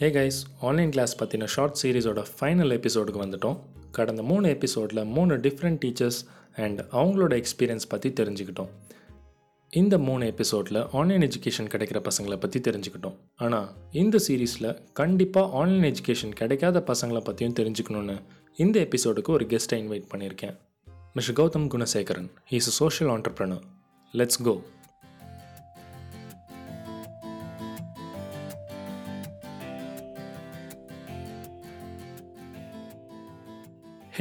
ஹே guys online class பற்றின short சீரிஸோட final எபிசோடுக்கு வந்துட்டோம். கடந்த மூணு எபிசோடில் மூணு டிஃப்ரெண்ட் டீச்சர்ஸ் அண்ட் அவங்களோட எக்ஸ்பீரியன்ஸ் பற்றி தெரிஞ்சுக்கிட்டோம். இந்த மூணு எபிசோடில் ஆன்லைன் எஜுகேஷன் கிடைக்கிற பசங்களை பற்றி தெரிஞ்சுக்கிட்டோம். ஆனால் இந்த சீரீஸில் கண்டிப்பாக ஆன்லைன் எஜுகேஷன் கிடைக்காத பசங்களை பற்றியும் தெரிஞ்சுக்கணுன்னு இந்த எபிசோடுக்கு ஒரு கெஸ்ட்டை இன்வைட் பண்ணியிருக்கேன். Mister Gautham Gunasekaran he's a social entrepreneur let's go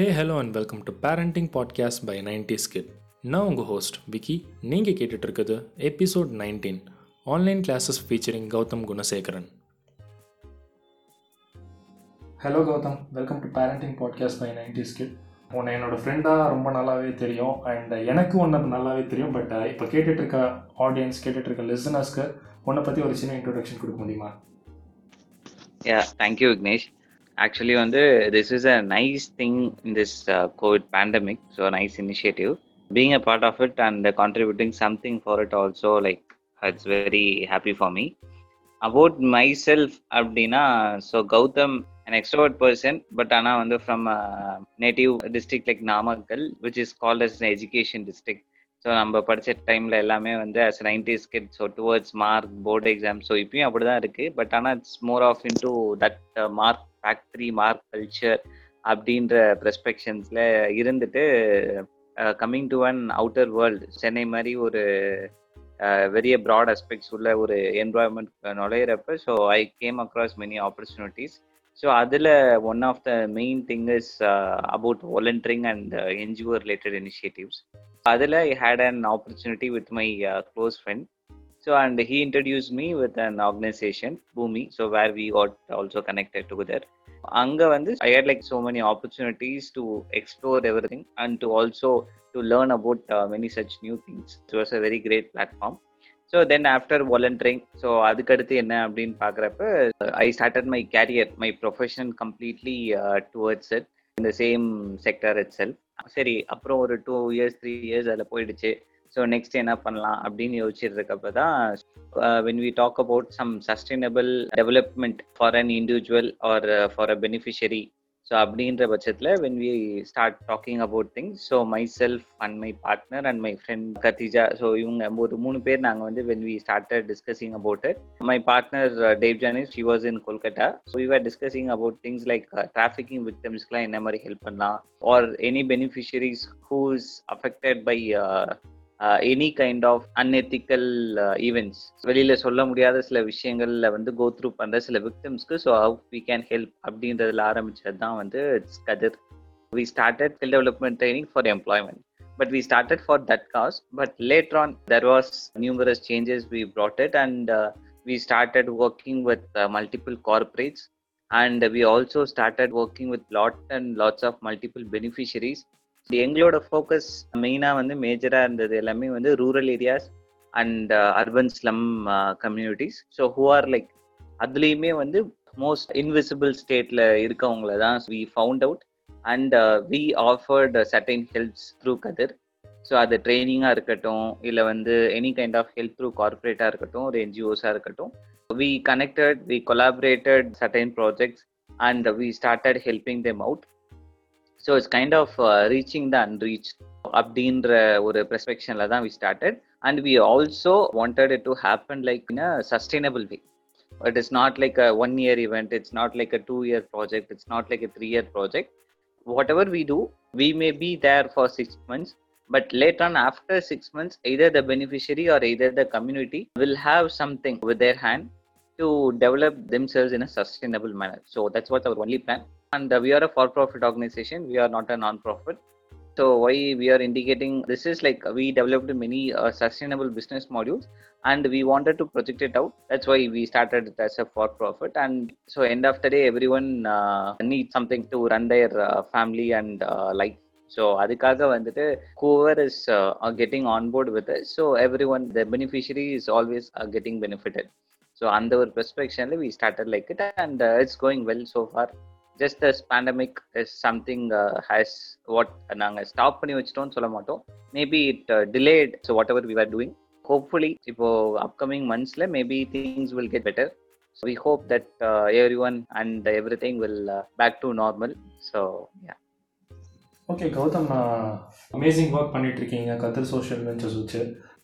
hey hello and welcome to parenting podcast by nineties kid நான் உங்கள் ஹோஸ்ட் விக்கி. நீங்கள் கேட்டுட்டு இருக்குது episode nineteen online classes featuring Gautham Gunasekaran. Hello Gautham. Welcome to parenting podcast by nineties kid உன்னை என்னோட ஃப்ரெண்டாக ரொம்ப நல்லாவே தெரியும். அண்ட் எனக்கு ஒன்று நல்லாவே தெரியும். பட் இப்போ கேட்டுட்டு இருக்க ஆடியன்ஸ் கேட்டுட்டு இருக்க லிசனர்ஸ்க்கு உன்னை பற்றி ஒரு சின்ன இன்ட்ரொடக்ஷன் கொடுக்க முடியுமா? Yeah, thank ஆக்சுவலி வந்து this is a nice thing in this Covid pandemic so nice initiative being a part of it and contributing something for it also like it's very happy for me about my self அப்படின்னா so Gautham an extrovert person but ஆனால் வந்து from native district like Namakkal which is called as education district so நம்ம படித்த டைமில் எல்லாமே வந்து as nineties kid so towards mark board exam so இப்பயும் அப்படி தான் இருக்குது பட் ஆனால் it's more of into that mark factory mark culture அப்படின்ற பெர்ஸ்பெக்ஷன்ஸில் இருந்துட்டு coming to an outer world Chennai மாதிரி ஒரு வெரிய ப்ராட் அஸ்பெக்ட்ஸ் உள்ள ஒரு environment நுழையிறப்ப so I came across many opportunities so அதில் one of the main thing is about volunteering and NGO related initiatives அதில் I had an opportunity with my close friend so and he introduce me with an organisation Bhumi so where we got also connected together அங்கே வந்து I had like so many opportunities to explore every thing and to also to learn about many such new things it was a very great platform so then after volunteering so அதுக்கடுத்து என்ன அப்படின்னு பார்க்குறப்ப I started my career my profession completely towards it இந்த same sector it self சரி அப்புறம் ஒரு two years three years அதில் போயிடுச்சு. ஸோ நெக்ஸ்ட் என்ன பண்ணலாம் அப்படின்னு யோசிச்சுட்டு இருக்கப்ப தான் when we talk about some sustainable development for an individual or for a beneficiary so அப்படின்ற பட்சத்தில் when we start talking about things so my self and my partner and my friend Khadija so இவங்க ஒரு மூணு பேர் நாங்கள் வந்து when we started discussing about it my partner Dave Janis she was in Kolkata so we are discussing about things like trafficking விக்டம்ஸ்க்குலாம் என்ன மாதிரி help பண்ணலாம்? Or any beneficiaries who is affected by any kind of unethical events வெளியில சொல்ல முடியாத சில விஷயங்கள்ல வந்து கோ through பண்ற சில விக்டிம்ஸ்க்கு so how we can help அப்படின்றதுல ஆரம்பிச்சது தான் வந்து it's Kathir we started skill development training for employment but we started for that cause but later on there was numerous changes we brought it and we started working with uh, multiple corporates and we also started working with lot and lots of multiple beneficiaries. எங்களோட focus மெயினாக வந்து மேஜராக இருந்தது எல்லாமே வந்து rural areas and urban slum communities so who are like அதுலேயுமே வந்து most invisible ஸ்டேட்டில் இருக்கவங்கள தான் we found out and we offered certain helps through Kathir so அது ட்ரைனிங்காக இருக்கட்டும் இல்லை வந்து any kind of help through கார்பரேட்டாக இருக்கட்டும் ஒரு என்ஜிஓஸாக இருக்கட்டும். We connected we collaborated certain projects and we started helping them out so it's kind of reaching the unreached அப்படின்ற ஒரு பெர்ஸ்பெக்ஷனில் தான் we started and we also wanted it to happen like in a sustainable way it is not like a one year event it's not like a two year project it's not like a three year project whatever we do we may be there for six months but later on after six months either the beneficiary or either the community will have something with their hand to develop themselves in a sustainable manner so that's what our only plan and uh, we are a for profit organization we are not a non-profit so why we are indicating this is like we developed many uh, sustainable business modules and we wanted to project it out that's why we started it as a for profit and so end of the day everyone uh, needs something to run their uh, family and uh, life so அதுக்காக வந்துட்டு whoever is getting on board with so everyone the beneficiary is always getting benefited so அந்த ஒரு பெர்ஸ்பெக்ஷனில் we started like it and it's going well so far Just this pandemic is something has what நாங்கள் stop பண்ணி வச்சிட்டோம்னு சொல்ல மாட்டோம். Maybe it delayed so what ever we are doing hopefully இப்போ upcoming மந்த்ஸில் maybe things will get better so we hope that every one and every thing will back to normal so yeah okay Gautham uh, amazing work பண்ணிட்டு இருக்கீங்க Kathir social ventures வச்சு.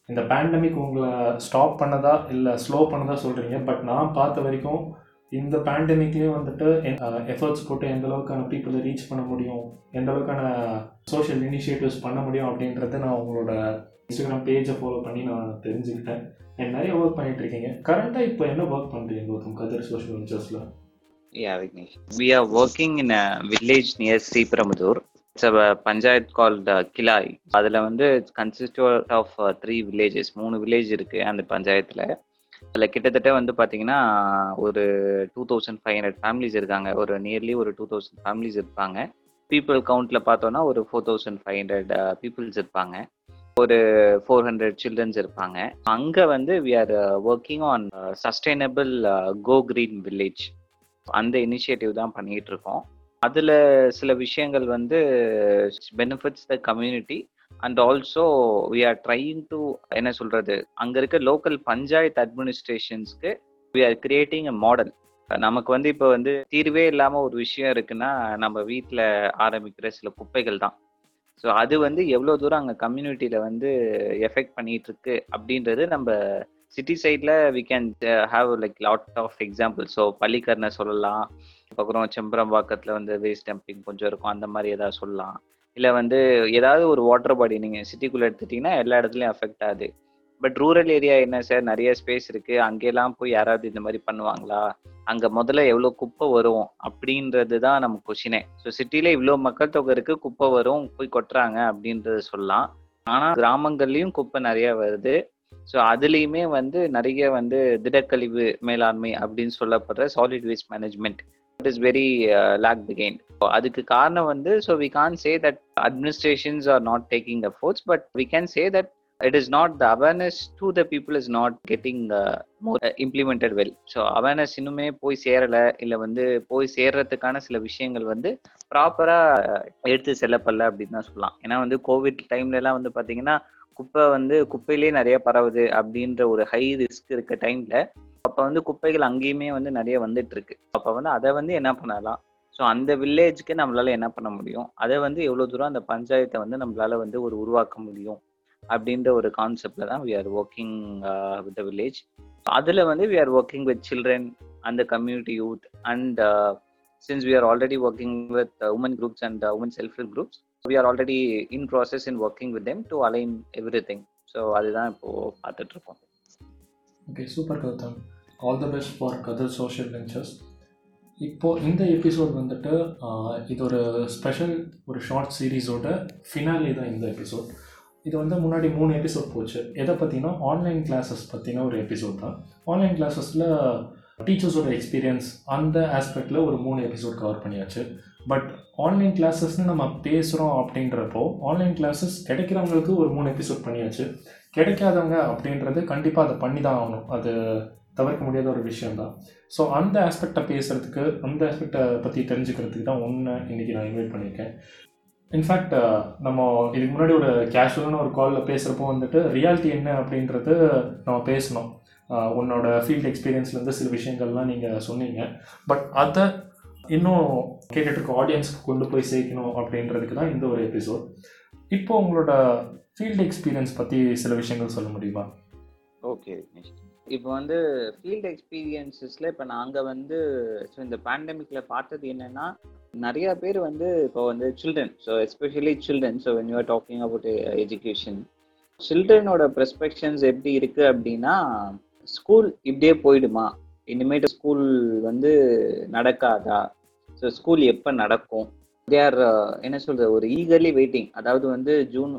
இந்த pandemic உங்களை stop பண்ணதா இல்லை slow பண்ணதா சொல்கிறீங்க but நான் பார்த்த வரைக்கும் இந்த பேண்டமிக்லேயும் வந்துட்டு எஃபர்ட்ஸ் போட்டு எந்த அளவுக்கான பீப்புளை ரீச் பண்ண முடியும் எந்த அளவுக்கான சோஷியல் இனிஷியேட்டிவ்ஸ் பண்ண முடியும் அப்படின்றத நான் உங்களோட இன்ஸ்டாகிராம் பேஜை ஃபாலோ பண்ணி நான் தெரிஞ்சுக்கிட்டேன். அண்ட் நிறைய ஒர்க் பண்ணிட்டு இருக்கீங்க. கரண்ட்டாக இப்போ என்ன ஒர்க் பண்ணுறீங்க கௌதம்? கதர் சோஷியல் வெஞ்சர்ஸில் Yeah, Vignesh. We are working in a village near Sriperamadur. It's a panchayat called uh, அதில் வந்து கன்சிஸ்ட் ஆஃப் த்ரீ வில்லேஜஸ் மூணு வில்லேஜ் இருக்கு அந்த பஞ்சாயத்தில் அதில் கிட்டத்தட்ட வந்து பார்த்தீங்கன்னா ஒரு two thousand five hundred families இருக்காங்க. ஒரு நியர்லி ஒரு டூ தௌசண்ட் ஃபேமிலிஸ் இருப்பாங்க. பீப்புள் கவுண்ட்ல பார்த்தோன்னா ஒரு four thousand five hundred peoples இருப்பாங்க. ஒரு ஃபோர் ஹண்ட்ரட் சில்ட்ரன்ஸ் இருப்பாங்க. அங்கே வந்து we are working on sustainable go green village அந்த இனிஷியேட்டிவ் தான் பண்ணிட்டு இருக்கோம். அதுல சில விஷயங்கள் வந்து benefits the community and also we are trying to என்ன சொல்றது அங்க இருக்க local panchayat அட்மினிஸ்ட்ரேஷன்ஸ்க்கு we are creating a model நமக்கு வந்து இப்போ வந்து தீர்வே இல்லாம ஒரு விஷயம் இருக்குன்னா நம்ம வீட்டில் ஆரம்பிக்கிற சில குப்பைகள் தான். ஸோ அது வந்து எவ்வளோ தூரம் அங்கே கம்யூனிட்டியில வந்து எஃபெக்ட் பண்ணிட்டு இருக்கு அப்படின்றது நம்ம சிட்டி சைடில் we can have like lot of example so Pallikaranai சொல்லலாம். அப்புறம் செம்பரம்பாக்கத்தில் வந்து வேஸ்ட் டம்பிங் கொஞ்சம் இருக்கும். அந்த மாதிரி ஏதாவது சொல்லலாம். இல்லை வந்து ஏதாவது ஒரு வாட்டர் பாடி நீங்கள் சிட்டிக்குள்ளே எடுத்துட்டிங்கன்னா எல்லா இடத்துலையும் அஃபெக்ட் ஆகுது. பட் ரூரல் ஏரியா என்ன சார் நிறைய ஸ்பேஸ் இருக்குது அங்கெல்லாம் போய் யாராவது இந்த மாதிரி பண்ணுவாங்களா? அங்கே முதல்ல எவ்வளோ குப்பை வரும்? அப்படின்றது தான் நம்ம கொஷினே ஸோ சிட்டியில் இவ்வளோ மக்கள் தொகை இருக்குது குப்பை வரும் போய் கொட்டுறாங்க அப்படின்றத சொல்லலாம். ஆனால் கிராமங்கள்லேயும் குப்பை நிறைய வருது. ஸோ அதுலேயுமே வந்து நிறைய வந்து திடக்கழிவு மேலாண்மை அப்படின்னு சொல்லப்படுற solid waste management that is very lag பிகைன் அதுக்கு காரணம் வந்து so we can say that administrations are not taking efforts but we can say that it is not the awareness to the people is not getting more implemented well so awareness இன்னுமே போய் சேரலை இல்லை வந்து போய் சேர்றதுக்கான சில விஷயங்கள் வந்து ப்ராப்பராக எடுத்து செல்லப்படல அப்படின்னு தான் சொல்லலாம். ஏன்னா வந்து கோவிட் டைம்ல எல்லாம் வந்து பார்த்தீங்கன்னா குப்பை வந்து குப்பையிலே நிறைய பரவுது அப்படின்ற ஒரு ஹை ரிஸ்க் இருக்க டைம்ல அப்போ வந்து குப்பைகள் அங்கேயுமே வந்து நிறைய வந்துட்டு இருக்கு அப்போ வந்து அதை வந்து என்ன பண்ணலாம்? ஸோ அந்த வில்லேஜ்க்கு நம்மளால என்ன பண்ண முடியும்? அதை வந்து எவ்வளோ தூரம் அந்த பஞ்சாயத்தை வந்து நம்மளால வந்து ஒரு உருவாக்க முடியும்? அப்படின்ற ஒரு கான்செப்டில் தான் we are working with the village அதில் வந்து we are working with children and community youth and since we are already working with women groups and women self help groups we are already in process in working with them to align every thing so அதுதான் இப்போ பார்த்துட்டு இருக்கோம் okay super Gautham. All the best for Kathir social ventures இப்போது இந்த episode வந்துட்டு இது ஒரு special ஒரு ஷார்ட் சீரீஸோட ஃபினாலே தான் இந்த எபிசோட் இது வந்து முன்னாடி மூணு எபிசோட் போச்சு. எதை பற்றினா ஆன்லைன் கிளாஸஸ் பற்றின ஒரு எபிசோட் தான். ஆன்லைன் கிளாஸஸில் டீச்சர்ஸோட எக்ஸ்பீரியன்ஸ் அந்த ஆஸ்பெக்டில் ஒரு மூணு எபிசோட் கவர் பண்ணியாச்சு. பட் ஆன்லைன் கிளாஸஸ்னு நம்ம பேசுகிறோம் அப்படின்றப்போ ஆன்லைன் கிளாஸஸ் கிடைக்கிறவங்களுக்கு ஒரு மூணு எபிசோட் பண்ணியாச்சு. கிடைக்காதவங்க அப்படின்றது கண்டிப்பாக அதை பண்ணி தான் ஆகணும். அது தவிர்க்க முடியாத ஒரு விஷயம்தான். ஸோ அந்த ஆஸ்பெக்டை பேசுகிறதுக்கு அந்த ஆஸ்பெக்டை பற்றி தெரிஞ்சுக்கிறதுக்கு தான் ஒன்று இன்றைக்கி நான் இன்வைட் பண்ணியிருக்கேன். இன்ஃபேக்ட் நம்ம இதுக்கு முன்னாடி ஒரு கேஷுவலான ஒரு காலில் பேசுகிறப்போ வந்துட்டு ரியாலிட்டி என்ன அப்படின்றது நம்ம பேசணும். உன்னோட ஃபீல்ட் எக்ஸ்பீரியன்ஸ்லேருந்து சில விஷயங்கள்லாம் நீங்கள் சொன்னீங்க. பட் அதை இன்னும் கேட்டுட்டு ஆடியன்ஸ்க்கு கொண்டு போய் சேர்க்கணும் அப்படின்றதுக்கு தான் இந்த ஒரு எபிசோட் இப்போ உங்களோட ஃபீல்டு எக்ஸ்பீரியன்ஸ் பற்றி சில விஷயங்கள் சொல்ல முடியுமா? ஓகே இப்போ வந்து ஃபீல்டு எக்ஸ்பீரியன்ஸஸில் இப்போ நாங்கள் வந்து ஸோ இந்த பேண்டமிக்கில் பார்த்தது என்னென்னா நிறைய பேர் வந்து இப்போ வந்து children so especially children so when you're talking about education சில்ட்ரனோட perspectives எப்படி இருக்குது அப்படின்னா ஸ்கூல் இப்படியே போயிடுமா? இனிமேட்டு ஸ்கூல் வந்து நடக்காதா? ஸோ ஸ்கூல் எப்போ நடக்கும்? தே ஆர் uh, என்ன சொல்றது ஒரு ஈகர்லி வெயிட்டிங் அதாவது வந்து ஜூன்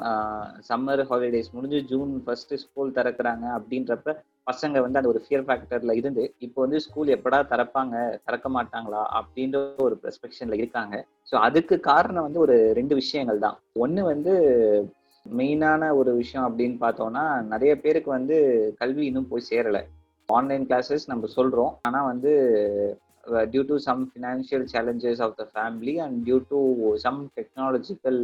சம்மர் ஹாலிடேஸ் முடிஞ்சு ஜூன் ஃபர்ஸ்ட் ஸ்கூல் திறக்கிறாங்க அப்படின்றப்ப பசங்க வந்து அந்த ஒரு ஃபியர் ஃபேக்டர்ல இருந்து இப்போ வந்து ஸ்கூல் எப்படா திறப்பாங்க திறக்க மாட்டாங்களா அப்படின்ற ஒரு பெர்ஸ்பெக்ஷன்ல இருக்காங்க. ஸோ அதுக்கு காரணம் வந்து ஒரு ரெண்டு விஷயங்கள் தான். ஒன்று வந்து மெயினான ஒரு விஷயம் அப்படின்னு பார்த்தோம்னா நிறைய பேருக்கு வந்து கல்வி இன்னும் போய் சேரலை. ஆன்லைன் கிளாஸஸ் நம்ம சொல்கிறோம் ஆனால் வந்து due to some financial challenges of the family and due to some technological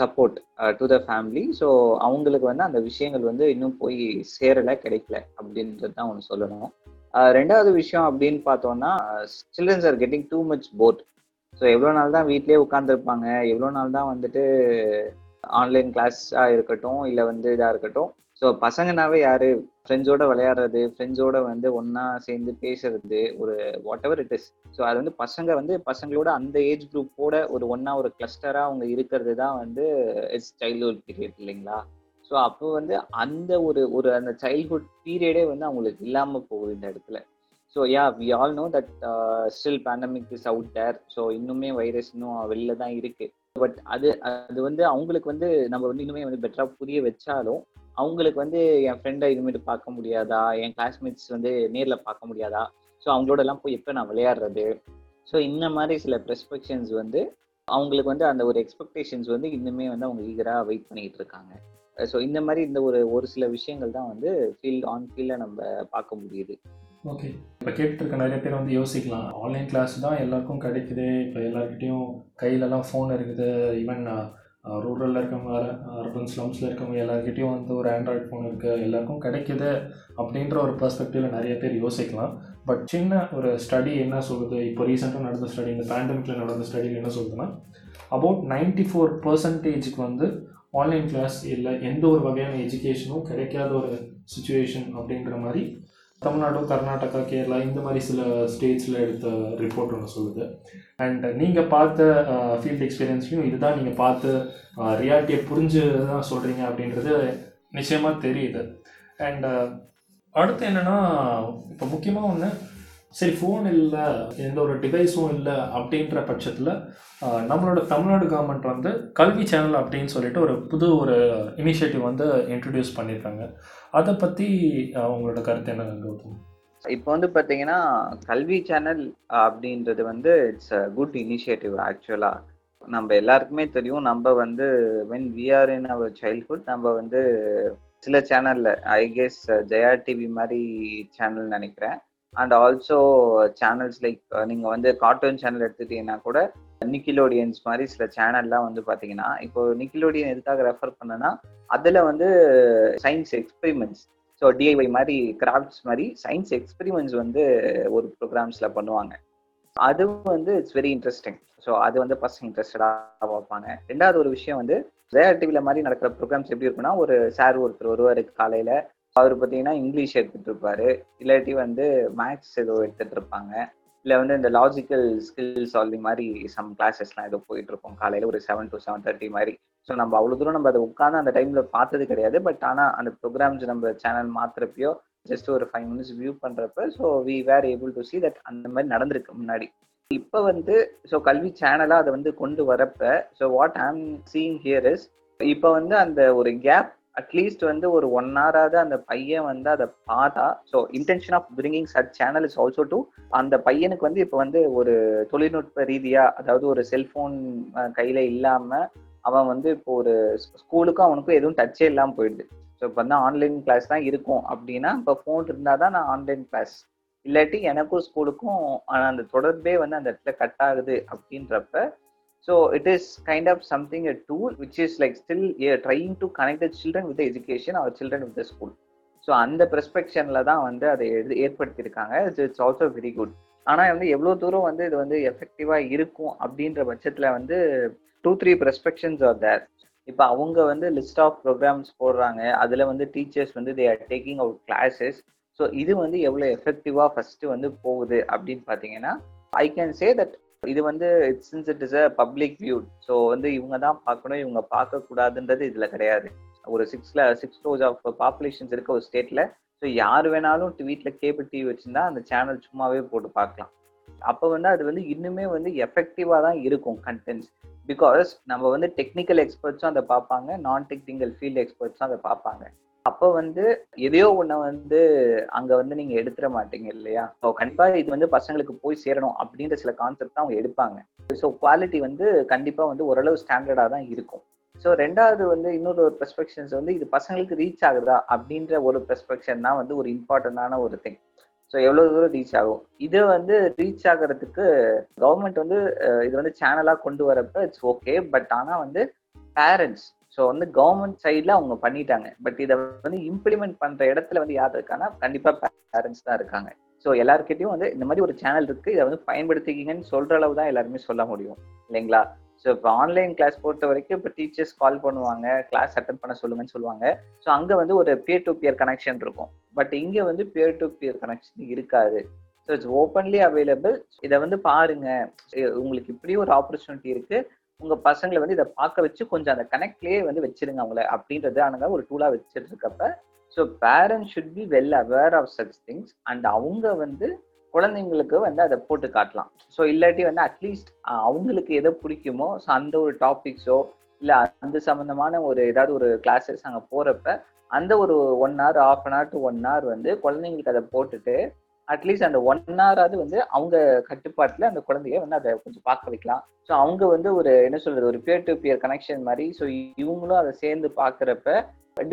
support to the family so அவங்களுக்கு வந்து அந்த விஷயங்கள் வந்து இன்னும் போய் சேரலை கிடைக்கல அப்படின்றது தான் ஒன்று சொல்லணும். Uh, ரெண்டாவது விஷயம் அப்படின்னு பார்த்தோம்னா childrens are getting too much bored so எவ்வளோ நாள் தான் வீட்லேயே உட்காந்துருப்பாங்க எவ்வளோ நாள் தான் வந்துட்டு ஆன்லைன் கிளாஸாக இருக்கட்டும் இல்லை வந்து இதாக இருக்கட்டும். ஸோ பசங்கனாவே யாரு ஃப்ரெண்ட்ஸோட விளையாடுறது ஃப்ரெண்ட்ஸோட வந்து ஒன்றா சேர்ந்து பேசுறது ஒரு what ever it is so அது வந்து பசங்க வந்து பசங்களோட அந்த ஏஜ் குரூப்போட ஒரு ஒன்றா ஒரு கிளஸ்டரா அவங்க இருக்கிறது தான் வந்து இட்ஸ் சைல்ட்ஹுட் பீரியட் இல்லைங்களா? ஸோ அப்போ வந்து அந்த ஒரு ஒரு அந்த சைல்ட்ஹுட் பீரியடே வந்து அவங்களுக்கு இல்லாமல் போகுது இந்த இடத்துல. So yeah we all know that still pandemic is out there so இன்னுமே வைரஸ் இன்னும் வெளில தான் இருக்கு. பட் அது அது வந்து அவங்களுக்கு வந்து நம்ம வந்து இன்னுமே வந்து பெட்டராக புரிய வச்சாலும் அவங்களுக்கு வந்து என் ஃப்ரெண்டை இதுமாரி பார்க்க முடியாதா? என் கிளாஸ்மேட்ஸ் வந்து நேரில் பார்க்க முடியாதா? ஸோ அவங்களோட எல்லாம் போய் எப்போ நான் விளையாடுறது? ஸோ இந்த மாதிரி சில ப்ரெஸ்பெக்ஷன்ஸ் வந்து அவங்களுக்கு வந்து அந்த ஒரு எக்ஸ்பெக்டேஷன்ஸ் வந்து இன்னுமே வந்து அவங்க ஈகராக வெயிட் பண்ணிகிட்டு இருக்காங்க. ஸோ இந்த மாதிரி இந்த ஒரு ஒரு சில விஷயங்கள் தான் வந்து ஃபீல்ட் ஆன் ஃபீல்டில் நம்ம பார்க்க முடியுது. ஓகே இப்போ கேட்டுட்டு இருக்க நிறைய பேர் வந்து யோசிக்கலாம். ஆன்லைன் கிளாஸ் தான் எல்லாருக்கும் கிடைக்குது. இப்போ எல்லாருக்கிட்டையும் கையிலலாம் ஃபோன் இருக்குது. ஈவன் ரூரலில் இருக்கவங்க அர்பன் ஸ்லம்ஸில் இருக்கவங்க எல்லாருக்கிட்டையும் வந்து ஒரு ஆண்ட்ராய்ட் ஃபோன் இருக்குது எல்லாருக்கும் கிடைக்குது அப்படின்ற ஒரு பர்ஸ்பெக்டிவில் நிறைய பேர் யோசிக்கலாம். பட் சின்ன ஒரு ஸ்டடி என்ன சொல்லுது? இப்போ ரீசெண்டாக நடந்த ஸ்டடி இந்த பேண்டமிக்கில் நடந்த ஸ்டடியில் என்ன சொல்லுதுன்னா அபவுட் நைன்டி ஃபோர் பர்சன்டேஜுக்கு வந்து ஆன்லைன் கிளாஸ் இல்லை எந்த ஒரு வகையான எஜுகேஷனும் கிடைக்காத ஒரு சுச்சுவேஷன் அப்படின்ற மாதிரி தமிழ்நாடு கர்நாடகா கேரளா இந்த மாதிரி சில ஸ்டேட்ஸில் எடுத்த ரிப்போர்ட் ஒன்று சொல்லுது. அண்ட் நீங்கள் பார்த்த ஃபீல்ட் எக்ஸ்பீரியன்ஸ்லையும் இதுதான் நீங்கள் பார்த்து ரியாலிட்டியை புரிஞ்சு தான் சொல்கிறீங்க அப்படின்றது நிச்சயமாக தெரியுது. அண்ட் அடுத்து என்னென்னா இப்போ முக்கியமாக ஒன்று சரி ஃபோன் இல்லை எந்த ஒரு டிவைஸும் இல்லை அப்படின்ற பட்சத்தில் நம்மளோட தமிழ்நாடு கவர்மெண்ட் வந்து கல்வி சேனல் அப்படின்னு சொல்லிட்டு ஒரு புது ஒரு இனிஷியேட்டிவ் வந்து இன்ட்ரடியூஸ் பண்ணியிருக்காங்க. அதை பற்றி உங்களோட கருத்து என்ன கௌதம்? இப்போ வந்து பார்த்தீங்கன்னா கல்வி சேனல் அப்படின்றது வந்து இட்ஸ் அ குட் இனிஷியேட்டிவ் ஆக்சுவலாக நம்ம எல்லாருக்குமே தெரியும் நம்ம வந்து when we are in our childhood நம்ம வந்து சில சேனல்ல ஐ கெஸ் ஜெயா டிவி மாதிரி சேனல் நினைக்கிறேன். அண்ட் ஆல்சோ சேனல்ஸ் லைக் நீங்கள் வந்து கார்ட்டூன் சேனல் எடுத்துட்டீங்கன்னா கூட நிக்கிலோடியன்ஸ் மாதிரி சில சேனல்லாம் வந்து பார்த்தீங்கன்னா இப்போ நிக்கிலோடியன் எதுக்காக ரெஃபர் பண்ணனா அதில் வந்து சயின்ஸ் எக்ஸ்பெரிமெண்ட்ஸ் ஸோ டிஐஒய் மாதிரி கிராஃப்ட்ஸ் மாதிரி சயின்ஸ் எக்ஸ்பெரிமெண்ட்ஸ் வந்து ஒரு ப்ரோக்ராம்ஸில் பண்ணுவாங்க. அதுவும் வந்து இட்ஸ் வெரி இன்ட்ரெஸ்டிங் ஸோ அது வந்து பசங்க இன்ட்ரெஸ்டடாக பார்ப்பாங்க. ரெண்டாவது ஒரு விஷயம் வந்து ஜெயா டிவியில் மாதிரி நடக்கிற ப்ரோக்ராம்ஸ் எப்படி இருக்குன்னா ஒரு சார் ஒருத்தர் வருவார் காலையில் அவர் பார்த்தீங்கன்னா இங்கிலீஷ் எடுத்துட்டு இருப்பாரு இல்லாட்டி வந்து மேக்ஸ் ஏதோ எடுத்துட்டு இருப்பாங்க இல்லை வந்து இந்த லாஜிக்கல் ஸ்கில் சால்விங் மாதிரி சம் கிளாஸஸ்லாம் ஏதோ போயிட்டு இருக்கோம் காலையில் ஒரு செவன் டு செவன் தேர்ட்டி மாதிரி. ஸோ நம்ம அவ்வளோ தூரம் நம்ம அதை உட்காந்து அந்த டைமில் பார்த்தது கிடையாது. பட் ஆனால் அந்த ப்ரோக்ராம்ஸ் நம்ம சேனல் மாத்துறப்பயோ ஜஸ்ட் ஒரு ஃபைவ் மினிட்ஸ் வியூ பண்ணுறப்ப so we were able to see that அந்த மாதிரி நடந்திருக்கு முன்னாடி. இப்போ வந்து ஸோ கல்வி சேனலாக அதை வந்து கொண்டு வரப்ப so what I'm seeing here is இப்போ வந்து அந்த ஒரு கேப் அட்லீஸ்ட் வந்து ஒரு ஒன் ஹவராவது அந்த பையன் வந்து அதை பார்த்தா so intention of bringing such channel is also to அந்த பையனுக்கு வந்து இப்போ வந்து ஒரு தொழில்நுட்ப ரீதியாக அதாவது ஒரு செல்ஃபோன் கையில் இல்லாமல் அவன் வந்து இப்போ ஒரு ஸ்கூலுக்கும் அவனுக்கும் எதுவும் டச்சே இல்லாமல் போயிடுது. ஸோ இப்போ வந்து ஆன்லைன் கிளாஸ் தான் இருக்கும் அப்படின்னா இப்போ ஃபோன் இருந்தால் தான் நான் ஆன்லைன் கிளாஸ் இல்லாட்டி எனக்கும் ஸ்கூலுக்கும் அந்த தொடர்பே வந்து அந்த இடத்துல கட் ஆகுது அப்படின்றப்ப so it is kind of something a tool which is like still trying to connect the children with education our children with the school so அந்த பெர்ஸ்பெக்ஷன்ல தான் வந்து அதை எது ஏற்படுத்தியிருக்காங்க. இட்ஸ் ஆல்சோ வெரி குட் ஆனால் வந்து எவ்வளோ தூரம் வந்து இது வந்து எஃபெக்டிவாக இருக்கும் அப்படின்ற பட்சத்தில் வந்து two three perspectives are there இப்போ அவங்க வந்து லிஸ்ட் ஆஃப் ப்ரோக்ராம்ஸ் போடுறாங்க. அதில் வந்து டீச்சர்ஸ் வந்து they are taking out classes so இது வந்து எவ்வளோ எஃபெக்டிவாக ஃபஸ்ட்டு வந்து போகுது அப்படின்னு பார்த்தீங்கன்னா ஐ கேன் சே தட் இது வந்து since it is a public view so வந்து இவங்க தான் பார்க்கணும் இவங்க பார்க்கக்கூடாதுன்றது இதில் கிடையாது. ஒரு சிக்ஸ்ல சிக்ஸ் க்ரோஸ் ஆஃப் பாப்புலேஷன்ஸ் இருக்க ஒரு ஸ்டேட்ல ஸோ யார் வேணாலும் வீட்டில் கேபிள் டிவி வச்சிருந்தா அந்த சேனல் சும்மாவே போட்டு பார்க்கலாம். அப்போ வந்து அது வந்து இன்னுமே வந்து எஃபெக்டிவாக தான் இருக்கும் கண்டென்ட்ஸ் பிகாஸ் நம்ம வந்து டெக்னிக்கல் எக்ஸ்பர்ட்ஸும் அதை பார்ப்பாங்க நான் டெக்னிக்கல் ஃபீல்டு எக்ஸ்பர்ட்ஸும் அதை பார்ப்பாங்க. அப்போ வந்து எதையோ ஒன்றை வந்து அங்கே வந்து நீங்கள் எடுத்துட மாட்டீங்க இல்லையா? ஸோ கண்டிப்பாக இது வந்து பசங்களுக்கு போய் சேரணும் அப்படின்ற சில கான்செப்ட் தான் அவங்க எடுப்பாங்க. ஸோ குவாலிட்டி வந்து கண்டிப்பாக வந்து ஓரளவு ஸ்டாண்டர்டாக தான் இருக்கும். ஸோ ரெண்டாவது வந்து இன்னொரு ஒரு பெர்ஸ்பெக்ஷன்ஸ் வந்து இது பசங்களுக்கு ரீச் ஆகுதா அப்படின்ற ஒரு பெர்ஸ்பெக்ஷன் தான் வந்து ஒரு இம்பார்ட்டண்டான ஒரு திங் ஸோ எவ்வளோ தூரம் ரீச் ஆகும்? இது வந்து ரீச் ஆகிறதுக்கு கவர்மெண்ட் வந்து இது வந்து சேனலாக கொண்டு வரப்ப இட்ஸ் ஓகே பட் ஆனால் வந்து பேரண்ட்ஸ் ஸோ வந்து கவர்மெண்ட் சைடில் அவங்க பண்ணிட்டாங்க. பட் இதை வந்து இம்ப்ளிமெண்ட் பண்ணுற இடத்துல வந்து யார் இருக்காங்கன்னா கண்டிப்பாக பேரண்ட்ஸ் தான் இருக்காங்க. ஸோ எல்லாருக்கிட்டையும் வந்து இந்த மாதிரி ஒரு சேனல் இருக்குது இதை வந்து பயன்படுத்திக்கிங்கன்னு சொல்கிற அளவு தான் எல்லாருமே சொல்ல முடியும். இல்லைங்களா? ஸோ இப்போ ஆன்லைன் கிளாஸ் பொறுத்த வரைக்கும் இப்போ டீச்சர்ஸ் கால் பண்ணுவாங்க கிளாஸ் அட்டன் பண்ண சொல்லுங்கன்னு சொல்லுவாங்க. ஸோ அங்கே வந்து ஒரு பியர் டு பியர் கனெக்ஷன் இருக்கும். பட் இங்கே வந்து பியர் டு பியர் கனெக்ஷன் இருக்காது. ஸோ இட்ஸ் ஓப்பன்லி அவைலபிள் இதை வந்து பாருங்க. உங்களுக்கு இப்படி ஒரு ஆப்பர்ச்சுனிட்டி இருக்கு. உங்க பசங்களை வந்து இதை பார்க்க வச்சு கொஞ்சம் அந்த கனெக்ட்லயே வந்து வச்சிருங்க அவங்கள அப்படின்றது ஆனாங்க ஒரு டூலா வச்சுட்டு இருக்கப்ப so parents should be well aware of such things and அவங்க வந்து குழந்தைங்களுக்கு வந்து அதை போட்டு காட்டலாம். ஸோ இல்லாட்டி வந்து அட்லீஸ்ட் அவங்களுக்கு எதை பிடிக்குமோ ஸோ அந்த ஒரு டாபிக்ஸோ இல்லை அந்த சம்மந்தமான ஒரு ஏதாவது ஒரு கிளாஸஸ் அங்கே போகிறப்ப அந்த ஒரு one hour of an hour to one hour வந்து குழந்தைங்களுக்கு அதை போட்டுட்டு அட்லீஸ்ட் அந்த ஒன் ஹவராவது வந்து அவங்க கட்டுப்பாட்டில் அந்த குழந்தைய வந்து அதை கொஞ்சம் பார்க்க வைக்கலாம். ஸோ அவங்க வந்து ஒரு என்ன சொல்றது ஒரு பியர் டு பியர் கனெக்ஷன் மாதிரி ஸோ இவங்களும் அதை சேர்ந்து பார்க்குறப்ப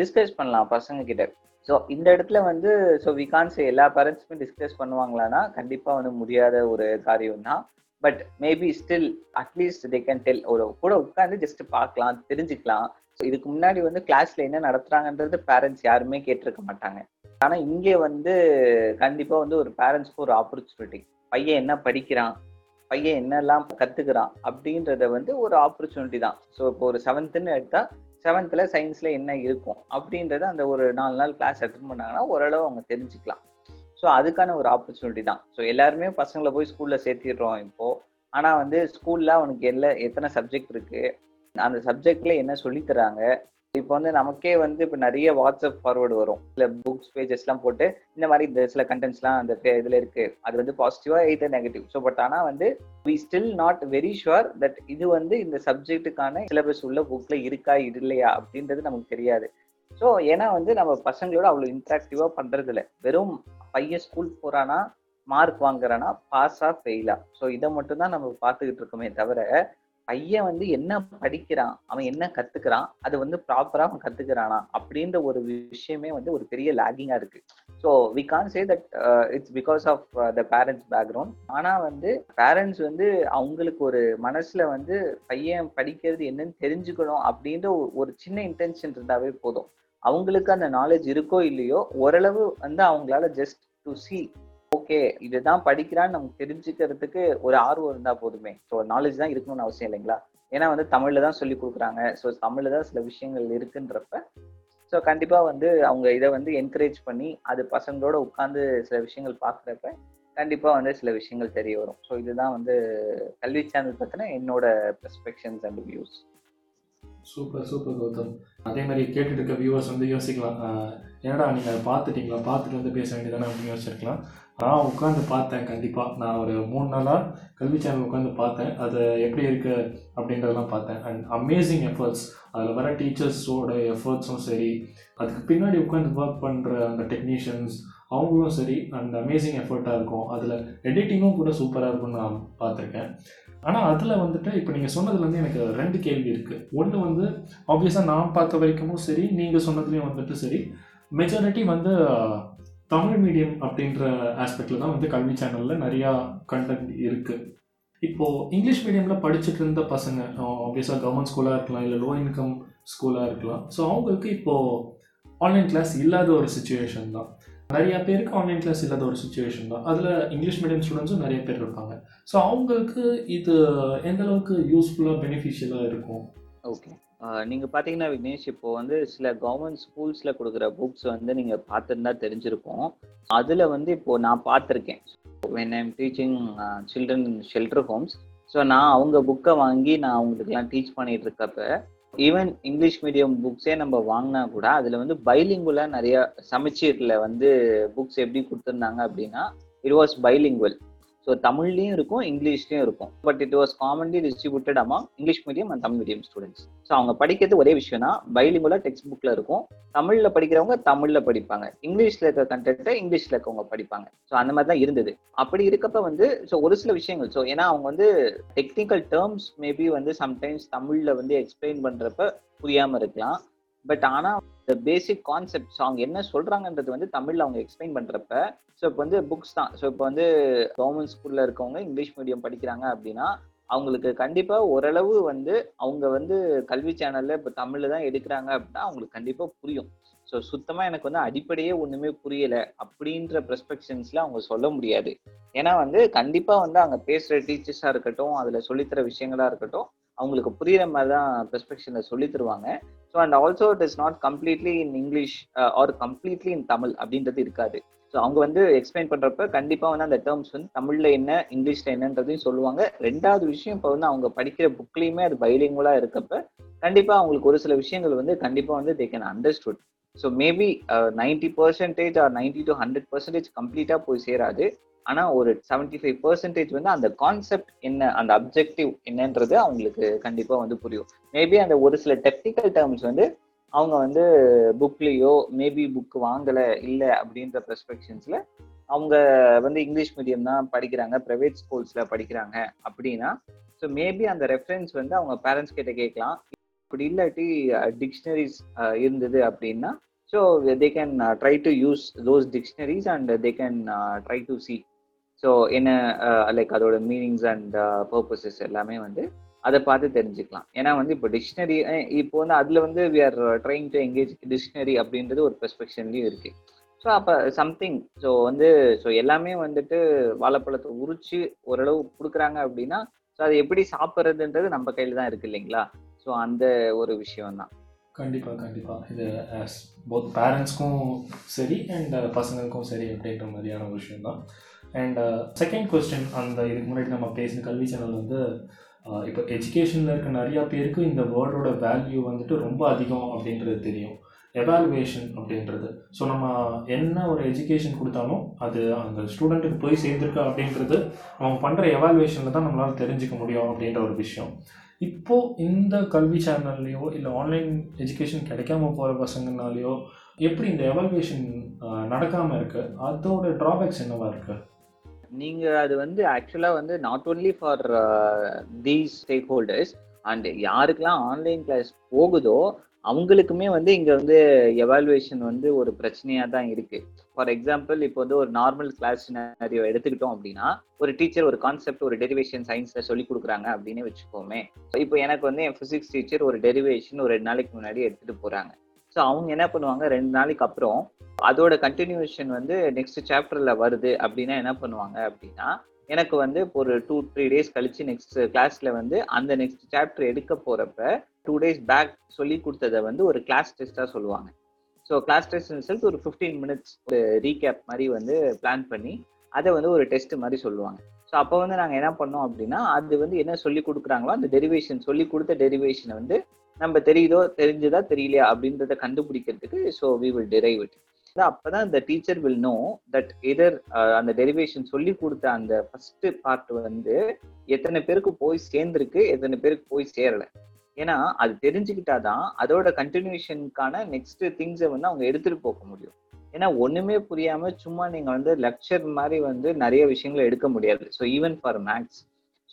டிஸ்கஸ் பண்ணலாம் பசங்க கிட்ட ஸோ இந்த இடத்துல வந்து ஸோ வி எல்லா பேரண்ட்ஸுமே டிஸ்கஸ் பண்ணுவாங்களான்னா கண்டிப்பாக வந்து முடியாத ஒரு காரியம் தான் but maybe still at least they can tell ஒரு கூட உட்காந்து ஜஸ்ட் பார்க்கலாம் தெரிஞ்சுக்கலாம். இதுக்கு முன்னாடி வந்து கிளாஸ்ல என்ன நடத்துறாங்கன்றது பேரண்ட்ஸ் யாருமே கேட்டிருக்க மாட்டாங்க. ஆனா இங்கே வந்து கண்டிப்பா வந்து ஒரு பேரண்ட்ஸ்க்கு ஒரு ஆப்பர்ச்சுனிட்டி பையன் என்ன படிக்கிறான்? பையன் என்னெல்லாம் கத்துக்கிறான்? அப்படின்றத வந்து ஒரு ஆப்பர்ச்சுனிட்டி தான். ஸோ இப்போ ஒரு செவன்த்துன்னு எடுத்தா செவன்த்ல சயின்ஸ்ல என்ன இருக்கும்? அப்படின்றத அந்த ஒரு நாலு நாள் கிளாஸ் அட்டன் பண்ணாங்கன்னா ஓரளவு அவங்க தெரிஞ்சுக்கலாம். ஸோ அதுக்கான ஒரு ஆப்பர்ச்சுனிட்டி தான். ஸோ எல்லாருமே பசங்களை போய் ஸ்கூல்ல சேர்த்திடுறோம் இப்போ. ஆனா வந்து ஸ்கூல்ல அவனுக்கு எல்லா எத்தனை சப்ஜெக்ட் இருக்கு? அந்த சப்ஜெக்ட்ல என்ன சொல்லி தராங்க இப்போ வந்து நமக்கே வந்து இப்போ நிறைய வாட்ஸ்அப் ஃபார்வர்டு வரும். இல்லை புக்ஸ் பேஜஸ்லாம் போட்டு இந்த மாதிரி இந்த சில கண்டென்ட்ஸ்லாம் அந்த இதில் இருக்கு. அது வந்து பாசிட்டிவா எயிட்டர் நெகட்டிவ் ஸோ பட் ஆனால் வந்து we still not very sure that இது வந்து இந்த சப்ஜெக்ட்டுக்கான சிலபஸ் உள்ள புக்ல இருக்கா இல்லையா அப்படின்றது நமக்கு தெரியாது. ஸோ ஏன்னா வந்து நம்ம பசங்களோட அவ்வளோ இன்ட்ராக்டிவா பண்றது இல்லை வெறும் பையன் ஸ்கூல் போறானா மார்க் வாங்குறானா பாஸா ஃபெயிலா ஸோ இதை மட்டும் தான் நம்ம பார்த்துக்கிட்டு இருக்கோமே தவிர பையன் வந்து என்ன படிக்கிறான்? அவன் என்ன கத்துக்கிறான்? அது வந்து ப்ராப்பரா அவன் கத்துக்கிறானா? அப்படின்ற ஒரு விஷயமே வந்து ஒரு பெரிய லாகிங்கா இருக்கு. So we can say that it's because of the parents background ஆனா வந்து பேரண்ட்ஸ் வந்து அவங்களுக்கு ஒரு மனசுல வந்து பையன் படிக்கிறது என்னன்னு தெரிஞ்சுக்கணும் அப்படின்ற ஒரு சின்ன இன்டென்ஷன் இருந்தாவே போதும். அவங்களுக்கு அந்த நாலேஜ் இருக்கோ இல்லையோ ஓரளவு வந்து அவங்களால ஜஸ்ட் டு சி ஓகே இதுதான் படிக்கிறான்னு நமக்கு தெரிஞ்சுக்கிறதுக்கு ஒரு ஆர்வம் இருந்தா போதுமே. ஸோ நாலேஜ் தான் இருக்கணும்னு அவசியம் இல்லைங்களா? ஏன்னா வந்து தமிழ்ல தான் சொல்லி கொடுக்குறாங்க. ஸோ தமிழ்ல தான் சில விஷயங்கள் இருக்குன்றப்ப ஸோ கண்டிப்பா வந்து அவங்க இதை வந்து என்கரேஜ் பண்ணி அது பசங்களோட உட்காந்து சில விஷயங்கள் பார்க்குறப்ப கண்டிப்பா வந்து சில விஷயங்கள் தெரிய வரும். ஸோ இதுதான் வந்து கல்வி சேனல் பத்தின என்னோட perspectives and views super super Gautham. அதே மாதிரி கேட்டுட்டு இருக்க வியூவர்ஸ் வந்து யோசிக்கலாம். என்னடா நீங்கள் பார்த்துட்டீங்களா? பார்த்துட்டு வந்து பேச வேண்டியதானே அப்படின்னு யோசிச்சிருக்கலாம். நான் உட்காந்து பார்த்தேன் கண்டிப்பாக நான் ஒரு மூணு நாளாக கல்வி சேனல் உட்காந்து பார்த்தேன். அது எப்படி இருக்கு அப்படின்றதெல்லாம் பார்த்தேன். அண்ட் அமேசிங் எஃபர்ட்ஸ் அதில் வர டீச்சர்ஸோட எஃபர்ட்ஸும் சரி. அதுக்கு பின்னாடி உட்காந்து ஒர்க் பண்ணுற அந்த டெக்னீஷியன்ஸ் அவங்களும் சரி. அந்த அமேசிங் எஃபர்ட்டாக இருக்கும். அதில் எடிட்டிங்கும் கூட சூப்பராக இருக்கும்னு நான் பார்த்துருக்கேன். ஆனால் அதில் வந்துட்டு இப்போ நீங்கள் சொன்னதுலேருந்து எனக்கு ரெண்டு கேள்வி இருக்குது ஒன்று வந்து ஆப்வியஸாக நான் பார்த்த வரைக்கும் சரி நீங்கள் சொன்னதுலேயும் வந்துட்டு சரி. மெஜாரிட்டி வந்து தமிழ் மீடியம் அப்படின்ற ஆஸ்பெக்டில் தான் வந்து கல்வி சேனலில் நிறையா கண்டென்ட் இருக்குது இப்போது இங்கிலீஷ் மீடியமில் படிச்சுட்டு இருந்த பசங்க ஆப்வியஸாக கவர்மெண்ட் ஸ்கூலாக இருக்கலாம் இல்லை லோ இன்கம் ஸ்கூலாக இருக்கலாம். ஸோ அவங்களுக்கு இப்போது ஆன்லைன் கிளாஸ் இல்லாத ஒரு சுச்சுவேஷன் தான். நிறையா பேருக்கு ஆன்லைன் கிளாஸ் இல்லாத ஒரு சுச்சுவேஷன் தான். அதில் இங்கிலீஷ் மீடியம் ஸ்டூடெண்ட்ஸும் நிறைய பேர் இருப்பாங்க. ஸோ அவங்களுக்கு இது எந்தளவுக்கு யூஸ்ஃபுல்லாக பெனிஃபிஷியலாக இருக்கும்? ஓகே நீங்கள் பார்த்தீங்கன்னா விக்னேஷ் இப்போ வந்து சில கவர்மெண்ட் ஸ்கூல்ஸில் கொடுக்குற புக்ஸ் வந்து நீங்கள் பார்த்துருந்தா தெரிஞ்சிருக்கும். அதில் வந்து இப்போது நான் பார்த்துருக்கேன். When I'm teaching children shelter homes so நான் அவங்க புக்கை வாங்கி நான் அவங்களுக்குலாம் டீச் பண்ணிட்டு இருக்கப்ப ஈவன் இங்கிலீஷ் மீடியம் புக்ஸே நம்ம வாங்கினா கூட அதில் வந்து பைலிங்குவலாக நிறையா சமச்சீர்ல வந்து புக்ஸ் எப்படி கொடுத்துருந்தாங்க அப்படின்னா இட் வாஸ் பைலிங்குவல் ஸோ தமிழ்லையும் இருக்கும் இங்கிலீஷ்லையும் இருக்கும். But it was commonly distributed among English medium and Tamil medium students so அவங்க படிக்கிறது ஒரே விஷயம் தான் பைலிங்குவலா டெக்ஸ்ட் புக்ல இருக்கும். தமிழ்ல படிக்கிறவங்க தமிழ்ல படிப்பாங்க. இங்கிலீஷ்ல இருக்க கண்டென்ட்டை இங்கிலீஷ்ல இருக்கவங்க படிப்பாங்க. ஸோ அந்த மாதிரி தான் இருந்தது. அப்படி இருக்கப்ப வந்து ஸோ ஒரு சில விஷயங்கள் ஸோ ஏன்னா அவங்க வந்து டெக்னிக்கல் டேர்ம்ஸ் மேபி வந்து சம்டைம்ஸ் தமிழ்ல வந்து எக்ஸ்பிளைன் பண்றப்ப புரியாம இருக்கலாம். பட் ஆனா இந்த பேசிக் கான்செப்ட்ஸ் அவங்க என்ன சொல்றாங்கன்றது வந்து தமிழ்ல அவங்க எக்ஸ்பிளைன் பண்றப்ப ஸோ இப்போ வந்து புக்ஸ் தான். ஸோ இப்போ வந்து கவர்மெண்ட் ஸ்கூல்ல இருக்கவங்க இங்கிலீஷ் மீடியம் படிக்கிறாங்க அப்படின்னா அவங்களுக்கு கண்டிப்பா ஓரளவு வந்து அவங்க வந்து கல்வி சேனல்ல இப்போ தமிழ்ல தான் எடுக்கிறாங்க அப்படின்னா அவங்களுக்கு கண்டிப்பா புரியும். ஸோ சுத்தமா எனக்கு வந்து அடிப்படையே ஒண்ணுமே புரியல அப்படின்ற பெர்ஸ்பெக்ஷன்ஸ்ல அவங்க சொல்ல முடியாது. ஏன்னா வந்து கண்டிப்பா வந்து அங்க பேசுற டீச்சர்ஸா இருக்கட்டும் அதுல சொல்லித்தர விஷயங்களா இருக்கட்டும் அவங்களுக்கு புரியுற மாதிரி தான் பெர்ஸ்பெக்ஷன்ல சொல்லி தருவாங்க. So and also it is not completely in English or completely in Tamil அப்படின்றது இருக்காது. ஸோ அவங்க வந்து எக்ஸ்பிளைன் பண்ணுறப்ப கண்டிப்பாக வந்து அந்த டேர்ம்ஸ் வந்து தமிழில் என்ன இங்கிலீஷில் என்னன்றதையும் சொல்லுவாங்க. ரெண்டாவது விஷயம் இப்போ வந்து அவங்க படிக்கிற புக்லேயுமே அது பைலிங்குலாக இருக்கப்ப கண்டிப்பாக அவங்களுக்கு ஒரு சில விஷயங்கள் வந்து கண்டிப்பாக வந்து they can understood so maybe ninety percentage or ninety to hundred percentage கம்ப்ளீட்டாக போய் சேராது. ஆனா ஒரு செவன்டி ஃபைவ் பர்சன்டேஜ் வந்து அந்த கான்செப்ட் என்ன அந்த அப்ஜெக்டிவ் என்னன்றது அவங்களுக்கு கண்டிப்பா வந்து புரியும். மேபி அந்த ஒரு சில டெக்னிக்கல் டேர்ம்ஸ் வந்து அவங்க வந்து புக்லேயோ மேபி புக் வாங்கல இல்லை அப்படின்ற பெர்ஸ்பெக்ஷன்ஸ்ல அவங்க வந்து இங்கிலீஷ் மீடியம் தான் படிக்கிறாங்க ப்ரைவேட் ஸ்கூல்ஸ்ல படிக்கிறாங்க அப்படின்னா ஸோ மேபி அந்த ரெஃபரன்ஸ் வந்து அவங்க பேரண்ட்ஸ் கிட்ட கேட்கலாம். அப்படி இல்லாட்டி டிக்ஷனரிஸ் இருந்தது அப்படின்னா so they can try to use those dictionaries and they can try to see so என்ன லைக் அதோட மீனிங்ஸ் அண்ட் பர்பஸஸ் எல்லாமே வந்து அதை பார்த்து தெரிஞ்சுக்கலாம். ஏன்னா வந்து இப்போ டிக்ஷனரி இப்போ வந்து அதுல வந்து we are trying to engage dictionary அப்படின்றது ஒரு பெர்ஸ்பெக்ஷன்லையும் இருக்கு. ஸோ அப்போ சம்திங் ஸோ வந்து ஸோ எல்லாமே வந்துட்டு வாழைப்பழத்தை உரிச்சு ஓரளவு கொடுக்குறாங்க அப்படின்னா ஸோ அதை எப்படி சாப்பிட்றதுன்றது நம்ம கையில் தான் இருக்கு இல்லைங்களா? ஸோ அந்த ஒரு விஷயம் தான். கண்டிப்பாக கண்டிப்பாக இது போத் பேரண்ட்ஸ்க்கும் சரி அண்ட் பசங்களுக்கும் சரி அப்படின்ற மாதிரியான விஷயம் தான். அண்ட் செகண்ட் கொஸ்டின் அந்த இதுக்கு முன்னாடி நம்ம பேசின கல்வி சேனல் வந்து uh, இப்போ எஜுகேஷனில் இருக்க நிறையா பேருக்கு இந்த வேர்டோட வேல்யூ வந்துட்டு ரொம்ப அதிகம் அப்படின்றது தெரியும். எவாலுவேஷன் அப்படின்றது. ஸோ நம்ம என்ன ஒரு எஜுகேஷன் கொடுத்தாலும் அது அந்த ஸ்டூடெண்ட்டுக்கு போய் சேர்ந்துருக்கா அப்படின்றது அவங்க பண்ணுற எவாலுவேஷனில் தான் நம்மளால் தெரிஞ்சுக்க முடியும் அப்படின்ற ஒரு விஷயம். இப்போது இந்த கல்வி சேனல்லையோ இல்லை ஆன்லைன் எஜுகேஷன் கிடைக்காம போகிற பசங்கனாலேயோ எப்படி இந்த எவால்வேஷன் uh, நடக்காமல் இருக்குது அதோட ட்ராபேக்ஸ் என்னவா இருக்குது நீங்க அது வந்து ஆக்சுவலா வந்து not only for these stakeholders and யாருக்கெல்லாம் ஆன்லைன் கிளாஸ் போகுதோ அவங்களுக்குமே வந்து இங்க வந்து எவாலுவேஷன் வந்து ஒரு பிரச்சனையா தான் இருக்கு. ஃபார் எக்ஸாம்பிள் இப்போ வந்து ஒரு நார்மல் கிளாஸ் சினாரியோ எடுத்துக்கிட்டோம் அப்படின்னா ஒரு டீச்சர் ஒரு கான்செப்ட் ஒரு டெரிவேஷன் சயின்ஸ்ல சொல்லி கொடுக்குறாங்க அப்படின்னு வச்சுக்கோமே. இப்போ எனக்கு வந்து என் பிசிக்ஸ் டீச்சர் ஒரு டெரிவேஷன் ஒரு ரெண்டு நாளைக்கு முன்னாடி எடுத்துட்டு போறாங்க. ஸோ அவங்க என்ன பண்ணுவாங்க? ரெண்டு நாளைக்கு அப்புறம் அதோட கண்டினியூஷன் வந்து நெக்ஸ்ட் சாப்டர்ல வருது அப்படின்னா என்ன பண்ணுவாங்க அப்படின்னா எனக்கு வந்து ஒரு டூ த்ரீ டேஸ் கழிச்சு நெக்ஸ்ட் கிளாஸ்ல வந்து அந்த நெக்ஸ்ட் சாப்டர் எடுக்க போறப்ப டூ டேஸ் பேக் சொல்லி கொடுத்ததை வந்து ஒரு கிளாஸ் டெஸ்டா சொல்லுவாங்க. ஸோ கிளாஸ் டெஸ்ட் ரிசல்ட் ஒரு ஃபிஃப்டீன் மினிட்ஸ் ஒரு ரீகேப் மாதிரி வந்து பிளான் பண்ணி அதை வந்து ஒரு டெஸ்ட் மாதிரி சொல்லுவாங்க. ஸோ அப்போ வந்து நாங்கள் என்ன பண்ணோம் அப்படின்னா அது வந்து என்ன சொல்லி கொடுக்குறாங்களோ அந்த டெரிவேஷன் சொல்லி கொடுத்த டெரிவேஷனை வந்து நம்ம தெரியுதோ தெரிஞ்சதா தெரியலையா அப்படின்றத கண்டுபிடிக்கிறதுக்கு so we will derive it அப்பதான் இந்த teacher will know that either அந்த டெரிவேஷன் சொல்லி கொடுத்த அந்த ஃபர்ஸ்ட் பார்ட் வந்து எத்தனை பேருக்கு போய் சேர்ந்துருக்கு எத்தனை பேருக்கு போய் சேரல. ஏன்னா அது தெரிஞ்சுக்கிட்டாதான் அதோட கண்டினியூஷனுக்கான நெக்ஸ்ட் திங்ஸை வந்து அவங்க எடுத்துட்டு போக முடியும். ஏன்னா ஒண்ணுமே புரியாம சும்மா நீங்க வந்து லெக்சர் மாதிரி வந்து நிறைய விஷயங்களை எடுக்க முடியாது. So even for maths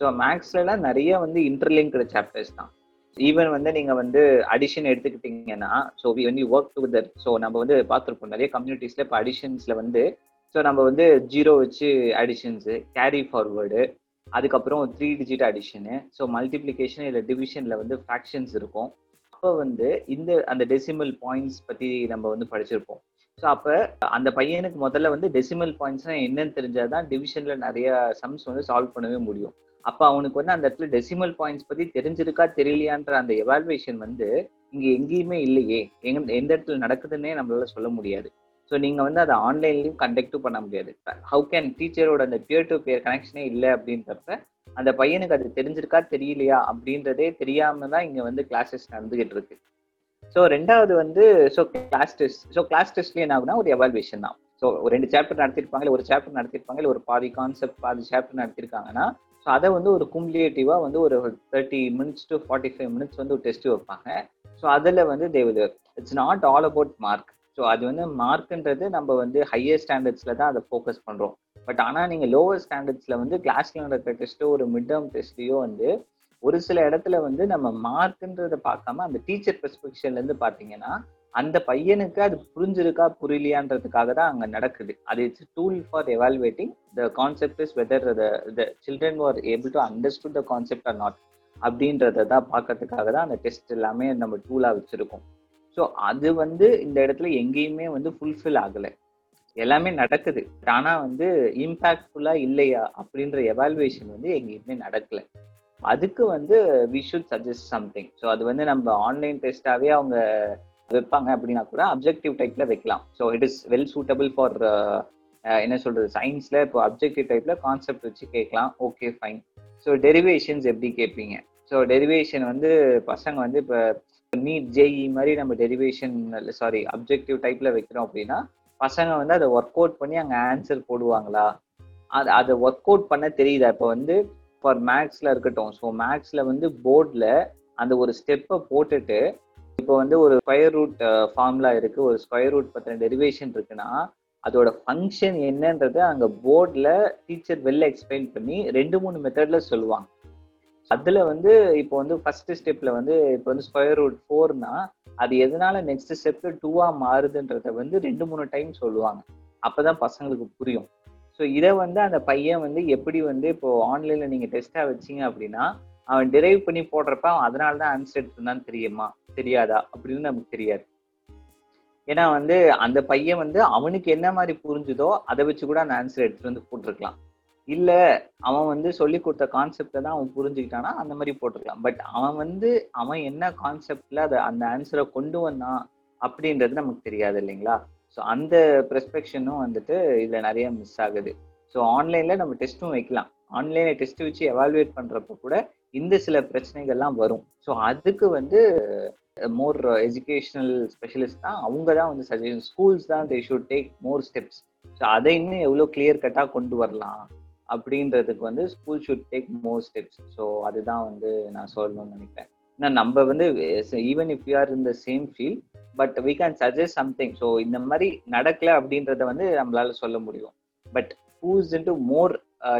so மேக்ஸ்ல எல்லாம் நிறைய வந்து இன்டர்லிங்க்டு சாப்டர்ஸ் தான். ஈவன் வந்து நீங்க வந்து அடிஷன் எடுத்துக்கிட்டீங்கன்னா ஸோ வி வந்து ஒர்க் டுகெதர் ஸோ நம்ம வந்து பார்த்துருப்போம் நிறைய கம்யூனிட்டிஸ்ல இப்போ அடிஷன்ஸ்ல வந்து ஸோ நம்ம வந்து ஜீரோ வச்சு அடிஷன்ஸு கேரி ஃபார்வேர்டு அதுக்கப்புறம் three digit addition so multiplication இல்லை டிவிஷன்ல வந்து ஃப்ராக்ஷன்ஸ் இருக்கும். அப்போ வந்து இந்த அந்த டெசிமல் பாயிண்ட்ஸ் பத்தி நம்ம வந்து படிச்சிருப்போம். ஸோ அப்போ அந்த பையனுக்கு முதல்ல வந்து டெசிமல் பாயிண்ட்ஸ்னால் என்னன்னு தெரிஞ்சாதான் டிவிஷனில் நிறைய சம்ஸ் வந்து சால்வ் பண்ணவே முடியும். அப்ப அவனுக்கு வந்து அந்த இடத்துல டெசிமல் பாயிண்ட்ஸ் பத்தி தெரிஞ்சிருக்கா தெரியலையான்ற அந்த எவால்வேஷன் வந்து இங்க எங்கேயுமே இல்லையே. எங்க எந்த இடத்துல நடக்குதுன்னே நம்மளால சொல்ல முடியாது. ஸோ நீங்க வந்து அதை ஆன்லைன்லயும் கண்டக்டும் பண்ண முடியாது. ஹவு கேன் டீச்சரோட அந்த பியர் டு பியர் கனெக்ஷனே இல்லை அப்படின்றப்ப அந்த பையனுக்கு அது தெரிஞ்சிருக்கா தெரியலையா அப்படின்றதே தெரியாம தான் இங்க வந்து கிளாஸஸ் நடந்துகிட்டு இருக்கு. ஸோ ரெண்டாவது வந்து so class test so class டெஸ்ட்ல என்ன ஆகுனா ஒரு எவால்வேஷன் தான். ஸோ ஒரு ரெண்டு சாப்டர் நடத்திருப்பாங்க ஒரு சாப்டர் நடத்திருப்பாங்க ஒரு பாதி கான்செப்ட் பாதி சாப்டர் நடத்திருக்காங்கன்னா ஸோ அதை வந்து ஒரு கும்லேட்டிவா வந்து ஒரு thirty minutes to forty five minutes வந்து ஒரு டெஸ்ட் வைப்பாங்க. ஸோ அதில் வந்து they it's not all about mark so அது வந்து மார்க்ன்றது நம்ம வந்து ஹையர் ஸ்டாண்டர்ட்ஸில் தான் அதை ஃபோக்கஸ் பண்ணுறோம் பட் ஆனால் நீங்கள் லோவர் ஸ்டாண்டர்ட்ஸில் வந்து கிளாஸில் நடக்கிற டெஸ்ட்டோ ஒரு மிட் டேர்ம் டெஸ்ட்லயோ வந்து ஒரு சில இடத்துல வந்து நம்ம மார்க்குன்றதை பார்க்காம அந்த டீச்சர் பெர்ஸ்பெக்ஷன்லேருந்து பார்த்தீங்கன்னா அந்த பையனுக்கு அது புரிஞ்சிருக்கா புரியலையான்றதுக்காக தான் அங்கே நடக்குது. அது it's tool for evaluating the concept is whether the children are able to understood the concept or not அப்படின்றத தான் பார்க்கறதுக்காக தான் அந்த டெஸ்ட் எல்லாமே நம்ம டூலாக வச்சுருக்கோம். ஸோ அது வந்து இந்த இடத்துல எங்கேயுமே வந்து ஃபுல்ஃபில் ஆகலை. எல்லாமே நடக்குது. ஆனால் வந்து இம்பேக்ட்ஃபுல்லாக இல்லையா அப்படின்ற எவால்வேஷன் வந்து எங்கேயுமே நடக்கலை. அதுக்கு வந்து we should suggest something so அது வந்து நம்ம ஆன்லைன் டெஸ்ட்டாகவே அவங்க வைப்பாங்க அப்படின்னா கூட அப்ஜெக்டிவ் டைப்ல வைக்கலாம். So it is well suitable for என்ன சொல்றது சயின்ஸ்ல இப்போ அப்ஜெக்டிவ் டைப்ல கான்செப்ட் வச்சு கேட்கலாம். ஓகே ஃபைன் ஸோ டெரிவேஷன்ஸ் எப்படி கேட்பீங்க? ஸோ டெரிவேஷன் வந்து பசங்க வந்து இப்போ நீட் ஜேஇ மாதிரி நம்ம டெரிவேஷன் சாரி அப்ஜெக்டிவ் டைப்ல வைக்கிறோம் அப்படின்னா பசங்க வந்து அதை ஒர்க் அவுட் பண்ணி அங்கே ஆன்சர் போடுவாங்களா? அது அதை ஒர்க் அவுட் பண்ண தெரியுதா? இப்போ வந்து ஃபார் மேக்ஸ்ல இருக்கட்டும். ஸோ மேக்ஸ்ல வந்து போர்டில் அந்த ஒரு ஸ்டெப்பை போட்டுட்டு இப்போ வந்து ஒரு ஸ்கொயர் ரூட் ஃபார்முலா இருக்கு. ஒரு ஸ்கொயர் ரூட் பத்தின டெரிவேஷன் இருக்குன்னா அதோட ஃபங்க்ஷன் என்னன்றத அங்கே போர்டில் டீச்சர் வெளில எக்ஸ்பிளைன் பண்ணி ரெண்டு மூணு மெத்தட்ல சொல்லுவாங்க. அதுல வந்து இப்போ வந்து ஃபர்ஸ்ட் ஸ்டெப்ல வந்து இப்போ வந்து ஸ்கொயர் ரூட் ஃபோர்னா அது எதனால நெக்ஸ்ட் ஸ்டெப் டூவா மாறுதுன்றத வந்து ரெண்டு மூணு டைம் சொல்லுவாங்க. அப்பதான் பசங்களுக்கு புரியும். ஸோ இதை வந்து அந்த பையன் வந்து எப்படி வந்து இப்போ ஆன்லைன்ல நீங்க டெஸ்டா வச்சீங்க அப்படின்னா அவன் டிரைவ் பண்ணி போடுறப்ப அவன் அதனால தான் ஆன்சர் எடுத்திருந்தான்னு தெரியுமா? தெரியாதா அப்படின்னு நமக்கு தெரியாது. ஏன்னா வந்து அந்த பையன் வந்து அவனுக்கு என்ன மாதிரி புரிஞ்சுதோ அதை வச்சு கூட அந்த ஆன்சர் எடுத்துட்டு வந்து போட்டிருக்கலாம். இல்ல அவன் வந்து சொல்லி கொடுத்த கான்செப்டை தான் அவன் புரிஞ்சுக்கிட்டானா அந்த மாதிரி போட்டிருக்கலாம். பட் அவன் வந்து அவன் என்ன கான்செப்ட்ல அதை அந்த ஆன்சரை கொண்டு வந்தான் அப்படின்றது நமக்கு தெரியாது இல்லைங்களா? ஸோ அந்த ப்ரெஸ்பெக்ஷனும் வந்துட்டு இதுல நிறைய மிஸ் ஆகுது. ஸோ ஆன்லைன்ல நம்ம டெஸ்ட்டும் வைக்கலாம். ஆன்லைன்ல டெஸ்ட் வச்சு எவாலுவேட் பண்றப்ப கூட இந்த சில பிரச்சனைகள்லாம் வரும். ஸோ அதுக்கு வந்து மோர் எஜுகேஷனல் ஸ்பெஷலிஸ்ட் தான் அவங்க தான் வந்து சஜஷன் ஸ்கூல்ஸ் தான் they should take more steps so அதை இன்னும் எவ்வளோ கிளியர் கட்டாக கொண்டு வரலாம் அப்படின்றதுக்கு வந்து school should take more steps so அதுதான் வந்து நான் சொல்லணும்னு நினைக்கிறேன். ஏன்னா நம்ம வந்து even if you are in the same field but we can suggest something so இந்த மாதிரி நடக்கல அப்படின்றத வந்து நம்மளால சொல்ல முடியும். But whose into more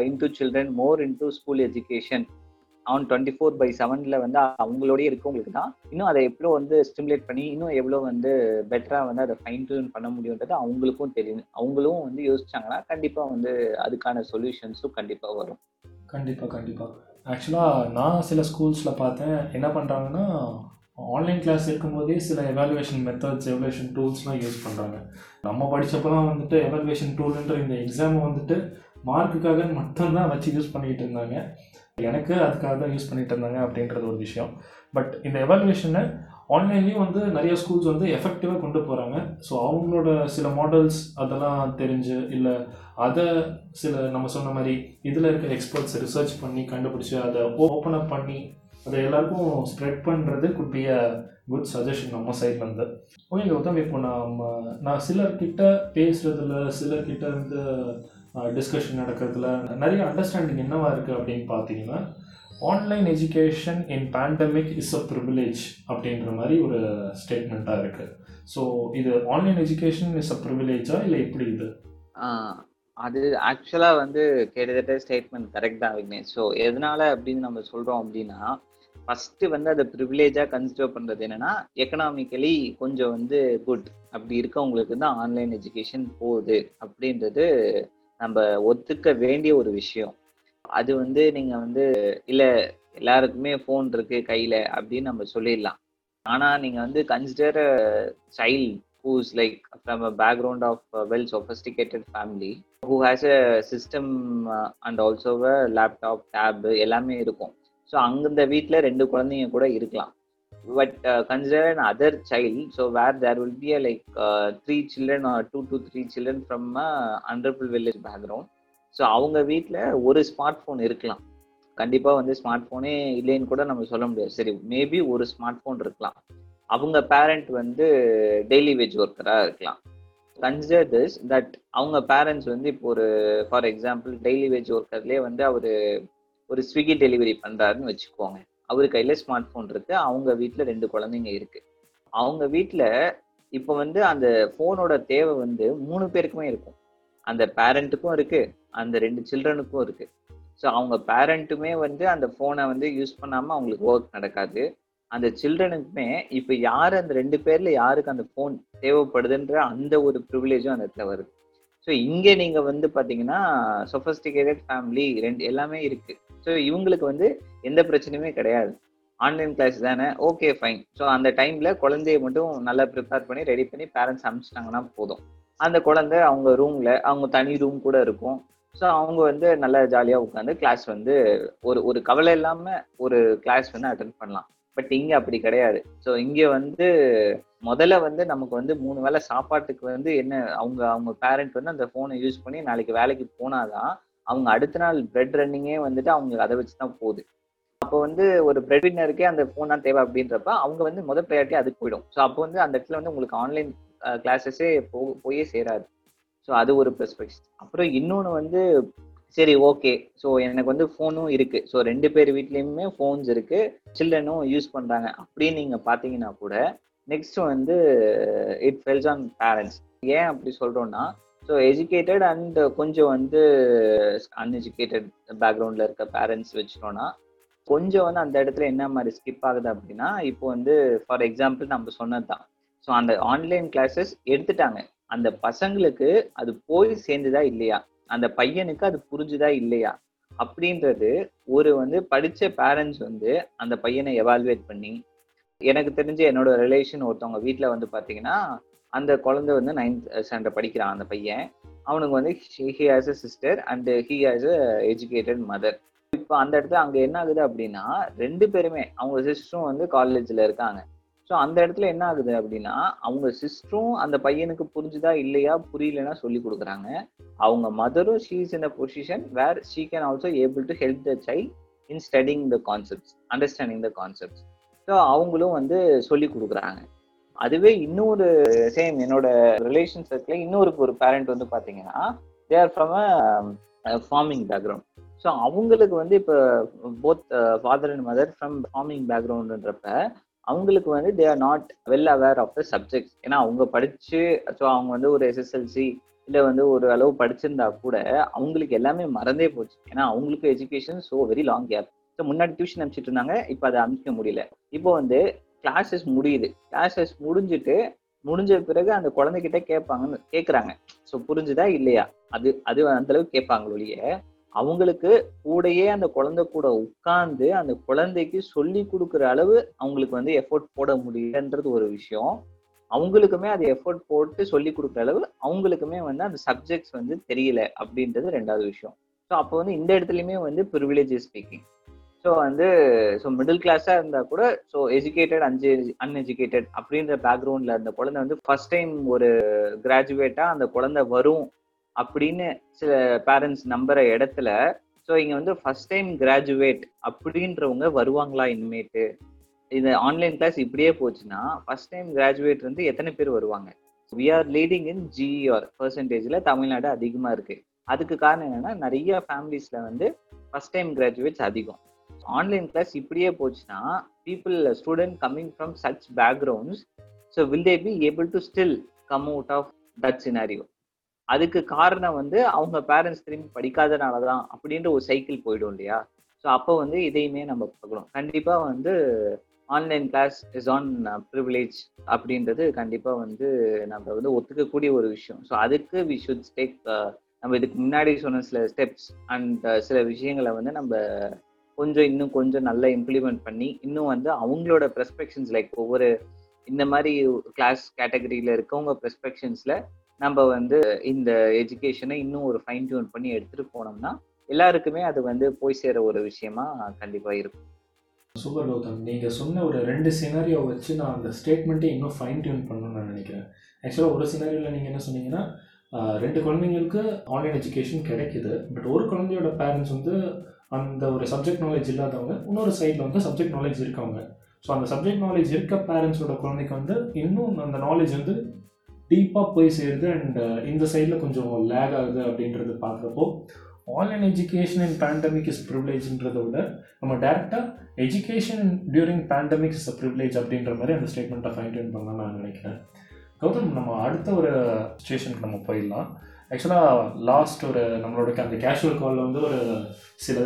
into children more into school education அவன் டுவெண்ட்டி ஃபோர் பை செவன்ல வந்து அவங்களோடய இருக்கவங்களுக்கு தான் இன்னும் அதை எவ்வளோ வந்து ஸ்டிமுலேட் பண்ணி இன்னும் எவ்வளோ வந்து பெட்டராக வந்து அதை ஃபைன் டியூன் பண்ண முடியுன்றது அவங்களுக்கும் தெரியும். அவங்களும் வந்து யோசிச்சாங்கன்னா கண்டிப்பாக வந்து அதுக்கான சொல்யூஷன்ஸும் கண்டிப்பாக வரும். கண்டிப்பாக கண்டிப்பாக ஆக்சுவலாக நான் சில ஸ்கூல்ஸில் பார்த்தேன். என்ன பண்ணுறாங்கன்னா ஆன்லைன் கிளாஸ் இருக்கும்போதே சில எவாலுவேஷன் மெத்தட்ஸ் எவாலுவேஷன் டூல்ஸ்லாம் யூஸ் பண்ணுறாங்க நம்ம படித்தப்பெல்லாம் வந்துட்டு எவாலுவேஷன் டூல்ன்ற இந்த எக்ஸாமை வந்துட்டு மார்க்குக்காக மட்டும்தான் வச்சு யூஸ் பண்ணிக்கிட்டு இருந்தாங்க. எனக்கு அதுக்காக தான் யூஸ் பண்ணிட்டு இருந்தாங்க அப்படின்றது ஒரு விஷயம். பட் இந்த எவாலுவேஷனை ஆன்லைன்லேயும் வந்து நிறைய ஸ்கூல்ஸ் வந்து எஃபெக்டிவாக கொண்டு போகிறாங்க ஸோ அவங்களோட சில மாடல்ஸ் அதெல்லாம் தெரிஞ்சு இல்லை அதை சில நம்ம சொன்ன மாதிரி இதில் இருக்க எக்ஸ்பர்ட்ஸ் ரிசர்ச் பண்ணி கண்டுபிடிச்சி அதை ஓப்பன் அப் பண்ணி அதை எல்லாருக்கும் ஸ்ப்ரெட் பண்ணுறது good be a good suggestion நம்ம சைட்லேருந்து ஓகே கௌதம் இப்போ நம்ம நான் சிலர்கிட்ட பேசுகிறதுல சிலர்கிட்ட இருந்து டிஸ்கஷன் நடக்கிறதுல நிறைய அண்டர்ஸ்டாண்டிங் என்னவா இருக்குது அப்படின்னு பார்த்தீங்கன்னா online education in pandemic is a privilege அப்படின்ற மாதிரி ஒரு ஸ்டேட்மெண்ட்டாக இருக்குது ஸோ இது ஆன்லைன் எஜுகேஷன் இஸ் அ ப்ரிவிலேஜா இல்லை எப்படி இது? அது ஆக்சுவலாக வந்து கிட்டத்தட்ட ஸ்டேட்மெண்ட் கரெக்ட் தான் விக்னேஷ் ஸோ எதனால அப்படின்னு நம்ம சொல்கிறோம் அப்படின்னா ஃபர்ஸ்ட் வந்து அதை ப்ரிவிலேஜாக கன்சிடர் பண்ணுறது என்னன்னா எக்கனாமிக்கலி கொஞ்சம் வந்து குட் அப்படி இருக்கவங்களுக்கு தான் ஆன்லைன் எஜுகேஷன் போகுது அப்படின்றது நம்ம ஒத்துக்க வேண்டிய ஒரு விஷயம். அது வந்து நீங்க வந்து இல்ல எல்லாருக்குமே ஃபோன் இருக்கு கையில அப்படின்னு நம்ம சொல்லிடலாம். ஆனா நீங்க வந்து consider child whose like from a background of well sophisticated family who has a system and also a laptop tab எல்லாமே இருக்கும். ஸோ அங்க வீட்டில் ரெண்டு குழந்தைங்க கூட இருக்கலாம். But consider an other child so where there will be like three children or two to three children from a humble village background so அவங்க வீட்டில் ஒரு ஸ்மார்ட் ஃபோன் இருக்கலாம். கண்டிப்பாக வந்து ஸ்மார்ட் ஃபோனே இல்லைன்னு கூட நம்ம சொல்ல முடியாது. சரி மேபி ஒரு ஸ்மார்ட் ஃபோன் இருக்கலாம். அவங்க பேரண்ட் வந்து டெய்லி வேஜ் ஒர்க்கராக இருக்கலாம். கன்சிடர் திஸ் தட் அவங்க பேரண்ட்ஸ் வந்து இப்போ ஒரு ஃபார் எக்ஸாம்பிள் டெய்லி வேஜ் ஒர்க்கர்லேயே வந்து அவர் ஒரு ஸ்விக்கி டெலிவரி பண்ணுறாருன்னு வச்சுக்கோங்க. அவர் கையில் ஸ்மார்ட் ஃபோன் இருக்கு. அவங்க வீட்டில் ரெண்டு குழந்தைங்க இருக்கு. அவங்க வீட்டில் இப்போ வந்து அந்த ஃபோனோட தேவை வந்து மூணு பேருக்குமே இருக்கும். அந்த பேரண்ட்டுக்கும் இருக்கு. அந்த ரெண்டு சில்ட்ரனுக்கும் இருக்கு. ஸோ அவங்க பேரண்ட்டுமே வந்து அந்த ஃபோனை வந்து யூஸ் பண்ணாமல் அவங்களுக்கு ஒர்க் நடக்காது. அந்த சில்ட்ரனுக்குமே இப்போ யார் அந்த ரெண்டு பேரில் யாருக்கு அந்த ஃபோன் தேவைப்படுதுன்ற அந்த ஒரு ப்ரிவிலேஜும் அந்த இடத்துல வருது. ஸோ இங்கே நீங்கள் வந்து பார்த்தீங்கன்னா சொஃபஸ்டிகேட்டட் ஃபேமிலி ரெண்டு எல்லாமே இருக்குது ஸோ இவங்களுக்கு வந்து எந்த பிரச்சனையுமே கிடையாது. ஆன்லைன் கிளாஸ் தானே? ஓகே ஃபைன் ஸோ அந்த டைம்ல குழந்தைய மட்டும் நல்லா ப்ரிப்பேர் பண்ணி ரெடி பண்ணி பேரண்ட்ஸ் அனுப்பிச்சிட்டாங்கன்னா போதும். அந்த குழந்தை அவங்க ரூம்ல அவங்க தனி ரூம் கூட இருக்கும். ஸோ அவங்க வந்து நல்லா ஜாலியாக உட்காந்து கிளாஸ் வந்து ஒரு ஒரு கவலை இல்லாமல் ஒரு கிளாஸ் வந்து அட்டன் பண்ணலாம். பட் இங்கே அப்படி கிடையாது. ஸோ இங்கே வந்து முதல்ல வந்து நமக்கு வந்து மூணு வேளை சாப்பாட்டுக்கு வந்து என்ன அவங்க அவங்க பேரண்ட் வந்து அந்த ஃபோனை யூஸ் பண்ணி நாளைக்கு வேலைக்கு போனாதான் அவங்க அடுத்த நாள் பிரெட் ரன்னிங்கே வந்துட்டு அவங்க அதை வச்சு தான் போகுது. அப்போ வந்து ஒரு பிரெட் வின்னருக்கே அந்த ஃபோன் தான் தேவை அப்படின்றப்ப அவங்க வந்து முதல் ப்ரையாரிட்டி அதுக்கு போயிடும். ஸோ அப்போ வந்து அந்த இடத்துல வந்து உங்களுக்கு ஆன்லைன் கிளாஸஸே போ போயே சேராது. ஸோ அது ஒரு பெர்ஸ்பெக்ட் அப்புறம் இன்னொன்று வந்து சரி ஓகே ஸோ எனக்கு வந்து ஃபோனும் இருக்கு. ஸோ ரெண்டு பேர் வீட்லேயுமே ஃபோன்ஸ் இருக்கு. சில்ட்ரனும் யூஸ் பண்ணுறாங்க அப்படின்னு நீங்கள் பார்த்தீங்கன்னா கூட நெக்ஸ்ட் வந்து இட் ஃபெல்ஸ் ஆன் பேரண்ட்ஸ் ஏன் அப்படி சொல்கிறோன்னா ஸோ எஜுகேட்டட் அண்ட் கொஞ்சம் வந்து அன்எஜுகேட்டட் பேக்ரவுண்டில் இருக்க பேரண்ட்ஸ் வச்சுட்டோன்னா கொஞ்சம் வந்து அந்த இடத்துல என்ன மாதிரி ஸ்கிப் ஆகுது அப்படின்னா இப்போ வந்து ஃபார் எக்ஸாம்பிள் நம்ம சொன்னது தான் ஸோ அந்த ஆன்லைன் கிளாஸஸ் எடுத்துட்டாங்க. அந்த பசங்களுக்கு அது போய் சேர்ந்துதா இல்லையா? அந்த பையனுக்கு அது புரிஞ்சுதா இல்லையா? அப்படின்றது ஒரு வந்து படித்த பேரண்ட்ஸ் வந்து அந்த பையனை எவால்வேட் பண்ணி எனக்கு தெரிஞ்ச என்னோட ரிலேஷன் ஒருத்தவங்க வீட்டில் வந்து பார்த்தீங்கன்னா அந்த குழந்தை வந்து நைன்த் ஸ்டாண்டர்ட் படிக்கிறான் அந்த பையன். அவனுக்கு வந்து he has a sister and he has a educated mother இப்போ அந்த இடத்துல அங்கே என்ன ஆகுது அப்படின்னா ரெண்டு பேருமே அவங்க சிஸ்டரும் வந்து காலேஜில் இருக்காங்க. ஸோ அந்த இடத்துல என்ன ஆகுது அப்படின்னா அவங்க சிஸ்டரும் அந்த பையனுக்கு புரிஞ்சுதா இல்லையா புரியலன்னா சொல்லி கொடுக்குறாங்க. அவங்க மதரும் she's in a position where she can also able to help the child in studying the concepts understanding the concepts so அவங்களும் வந்து சொல்லி கொடுக்குறாங்க. அதுவே இன்னொரு சேம் என்னோட ரிலேஷன் சர்க்கிள் இன்னொரு ஒரு பேரண்ட் வந்து பார்த்தீங்கன்னா they are from a farming background so அவங்களுக்கு வந்து இப்போ both father and mother from farming பேக்ரவுண்டுன்றப்ப அவங்களுக்கு வந்து they are not well aware of the subjects ஏன்னா அவங்க படித்து ஸோ அவங்க வந்து ஒரு எஸ்எஸ்எல்சி இல்லை வந்து ஒரு அளவு படிச்சிருந்தா கூட அவங்களுக்கு எல்லாமே மறந்தே போச்சு. ஏன்னா அவங்களுக்கு education so very long gap so முன்னாடி டியூஷன் அனுப்பிச்சிட்டு இருந்தாங்க இப்போ அதை அனுப்பிக்க முடியல. இப்போ வந்து கிளாஸஸ் முடியுது. கிளாஸஸ் முடிஞ்சுட்டு முடிஞ்ச பிறகு அந்த குழந்தைகிட்ட கேட்பாங்கன்னு கேட்குறாங்க ஸோ புரிஞ்சுதா இல்லையா? அது அது அந்த அளவுக்கு கேட்பாங்க ஒழிய அவங்களுக்கு கூடயே அந்த குழந்தை கூட உட்கார்ந்து அந்த குழந்தைக்கு சொல்லி கொடுக்குற அளவு அவங்களுக்கு வந்து எஃபோர்ட் போட முடியலன்றது ஒரு விஷயம். அவங்களுக்குமே அது எஃபோர்ட் போட்டு சொல்லி கொடுக்குற அளவு அவங்களுக்குமே வந்து அந்த சப்ஜெக்ட்ஸ் வந்து தெரியல அப்படின்றது ரெண்டாவது விஷயம். ஸோ அப்போ வந்து இந்த இடத்துலையுமே வந்து ப்ரிவிலேஜ் ஸ்பீக்கிங் ஸோ வந்து ஸோ மிடில் கிளாஸாக இருந்தால் கூட ஸோ எஜுகேட்டட் அஞ்சு அன்எஜுகேட்டட் அப்படின்ற பேக்ரவுண்டில் அந்த குழந்தை வந்து ஃபர்ஸ்ட் டைம் ஒரு கிராஜுவேட்டாக அந்த குழந்தை வரும் அப்படின்னு சில பேரண்ட்ஸ் நம்புற இடத்துல ஸோ இங்கே வந்து ஃபர்ஸ்ட் டைம் கிராஜுவேட் அப்படின்றவங்க வருவாங்களா இனிமேட்டு இந்த ஆன்லைன் கிளாஸ் இப்படியே போச்சுன்னா ஃபர்ஸ்ட் டைம் கிராஜுவேட் வந்து எத்தனை பேர் வருவாங்க? We are leading in GR பர்சன்டேஜில் தமிழ்நாடு அதிகமாக இருக்குது அதுக்கு காரணம் என்னென்னா நிறைய ஃபேமிலிஸில் வந்து ஃபர்ஸ்ட் டைம் கிராஜுவேட்ஸ் அதிகம். ஆன்லைன் கிளாஸ் இப்படியே போச்சுன்னா people student coming from such backgrounds so will they be able to still come out of that scenario அதுக்கு காரணம் வந்து அவங்க பேரண்ட்ஸ் திரும்பி படிக்காதனால தான் அப்படின்ற ஒரு சைக்கிள் போயிடும் இல்லையா? ஸோ அப்போ வந்து இதையுமே நம்ம பார்க்கணும். கண்டிப்பாக வந்து online class is an privilege அப்படின்றது கண்டிப்பாக வந்து நம்ம வந்து ஒத்துக்கக்கூடிய ஒரு விஷயம். ஸோ அதுக்கு வி ஷுட் டேக் நம்ம இதுக்கு முன்னாடி சொன்ன சில ஸ்டெப்ஸ் அண்ட் uh, சில விஷயங்களை வந்து நம்ம கொஞ்சம் இன்னும் கொஞ்சம் நல்லா இம்ப்ளிமெண்ட் பண்ணி இன்னும் வந்து அவங்களோட ப்ரெஸ்பெக்ஷன்ஸ் லைக் ஒவ்வொரு இந்த மாதிரி கிளாஸ் கேட்டகரியில இருக்கவங்க ப்ரெஸ்பெக்ஷன்ஸ்ல நம்ம வந்து இந்த எஜுகேஷனை இன்னும் ஒரு ஃபைன் டியூன் பண்ணி எடுத்துட்டு போனோம்னா எல்லாருக்குமே அது வந்து போய் சேர ஒரு விஷயமா கண்டிப்பா இருக்கும். சூப்பர் கௌதம். நீங்கள் சொன்ன ஒரு ரெண்டு சினாரியோ வச்சு நான் அந்த ஸ்டேட்மெண்ட்டை இன்னும் ஃபைன் டியூன் பண்ணணும்னு நான் நினைக்கிறேன். ஆக்சுவலாக ஒரு சினாரியோவில் நீங்கள் என்ன சொன்னீங்கன்னா ரெண்டு குழந்தைங்களுக்கு ஆன்லைன் எஜுகேஷன் கிடைக்குது. பட் ஒரு குழந்தையோட பேரண்ட்ஸ் வந்து அந்த ஒரு சப்ஜெக்ட் நாலேஜ் இல்லாதவங்க இன்னொரு சைடில் வந்து சப்ஜெக்ட் நாலேஜ் இருக்கவங்க. ஸோ அந்த சப்ஜெக்ட் நாலேஜ் இருக்க பேரண்ட்ஸோட குழந்தைக்கு வந்து இன்னும் அந்த நாலேஜ் வந்து டீப்பாக போய் சேருது அண்ட் uh, இந்த சைடில் கொஞ்சம் லேக் ஆகுது அப்படின்றது பார்க்குறப்போ online education in pandemic is ப்ரிவிலேஜ்ன்றத விட நம்ம டேரெக்டாக education during pandemic is a privilege அப்படின்ற மாதிரி அந்த ஸ்டேட்மெண்ட்டை ஃபைன் டியூன் பண்ணலாம் நான் நினைக்கிறேன். கௌதம் நம்ம அடுத்த ஒரு ஸ்டேஷனுக்கு நம்ம போயிடலாம். ஆக்சுவலாக லாஸ்ட் ஒரு நம்மளோட அந்த கேஷுவல் காலில் வந்து ஒரு சில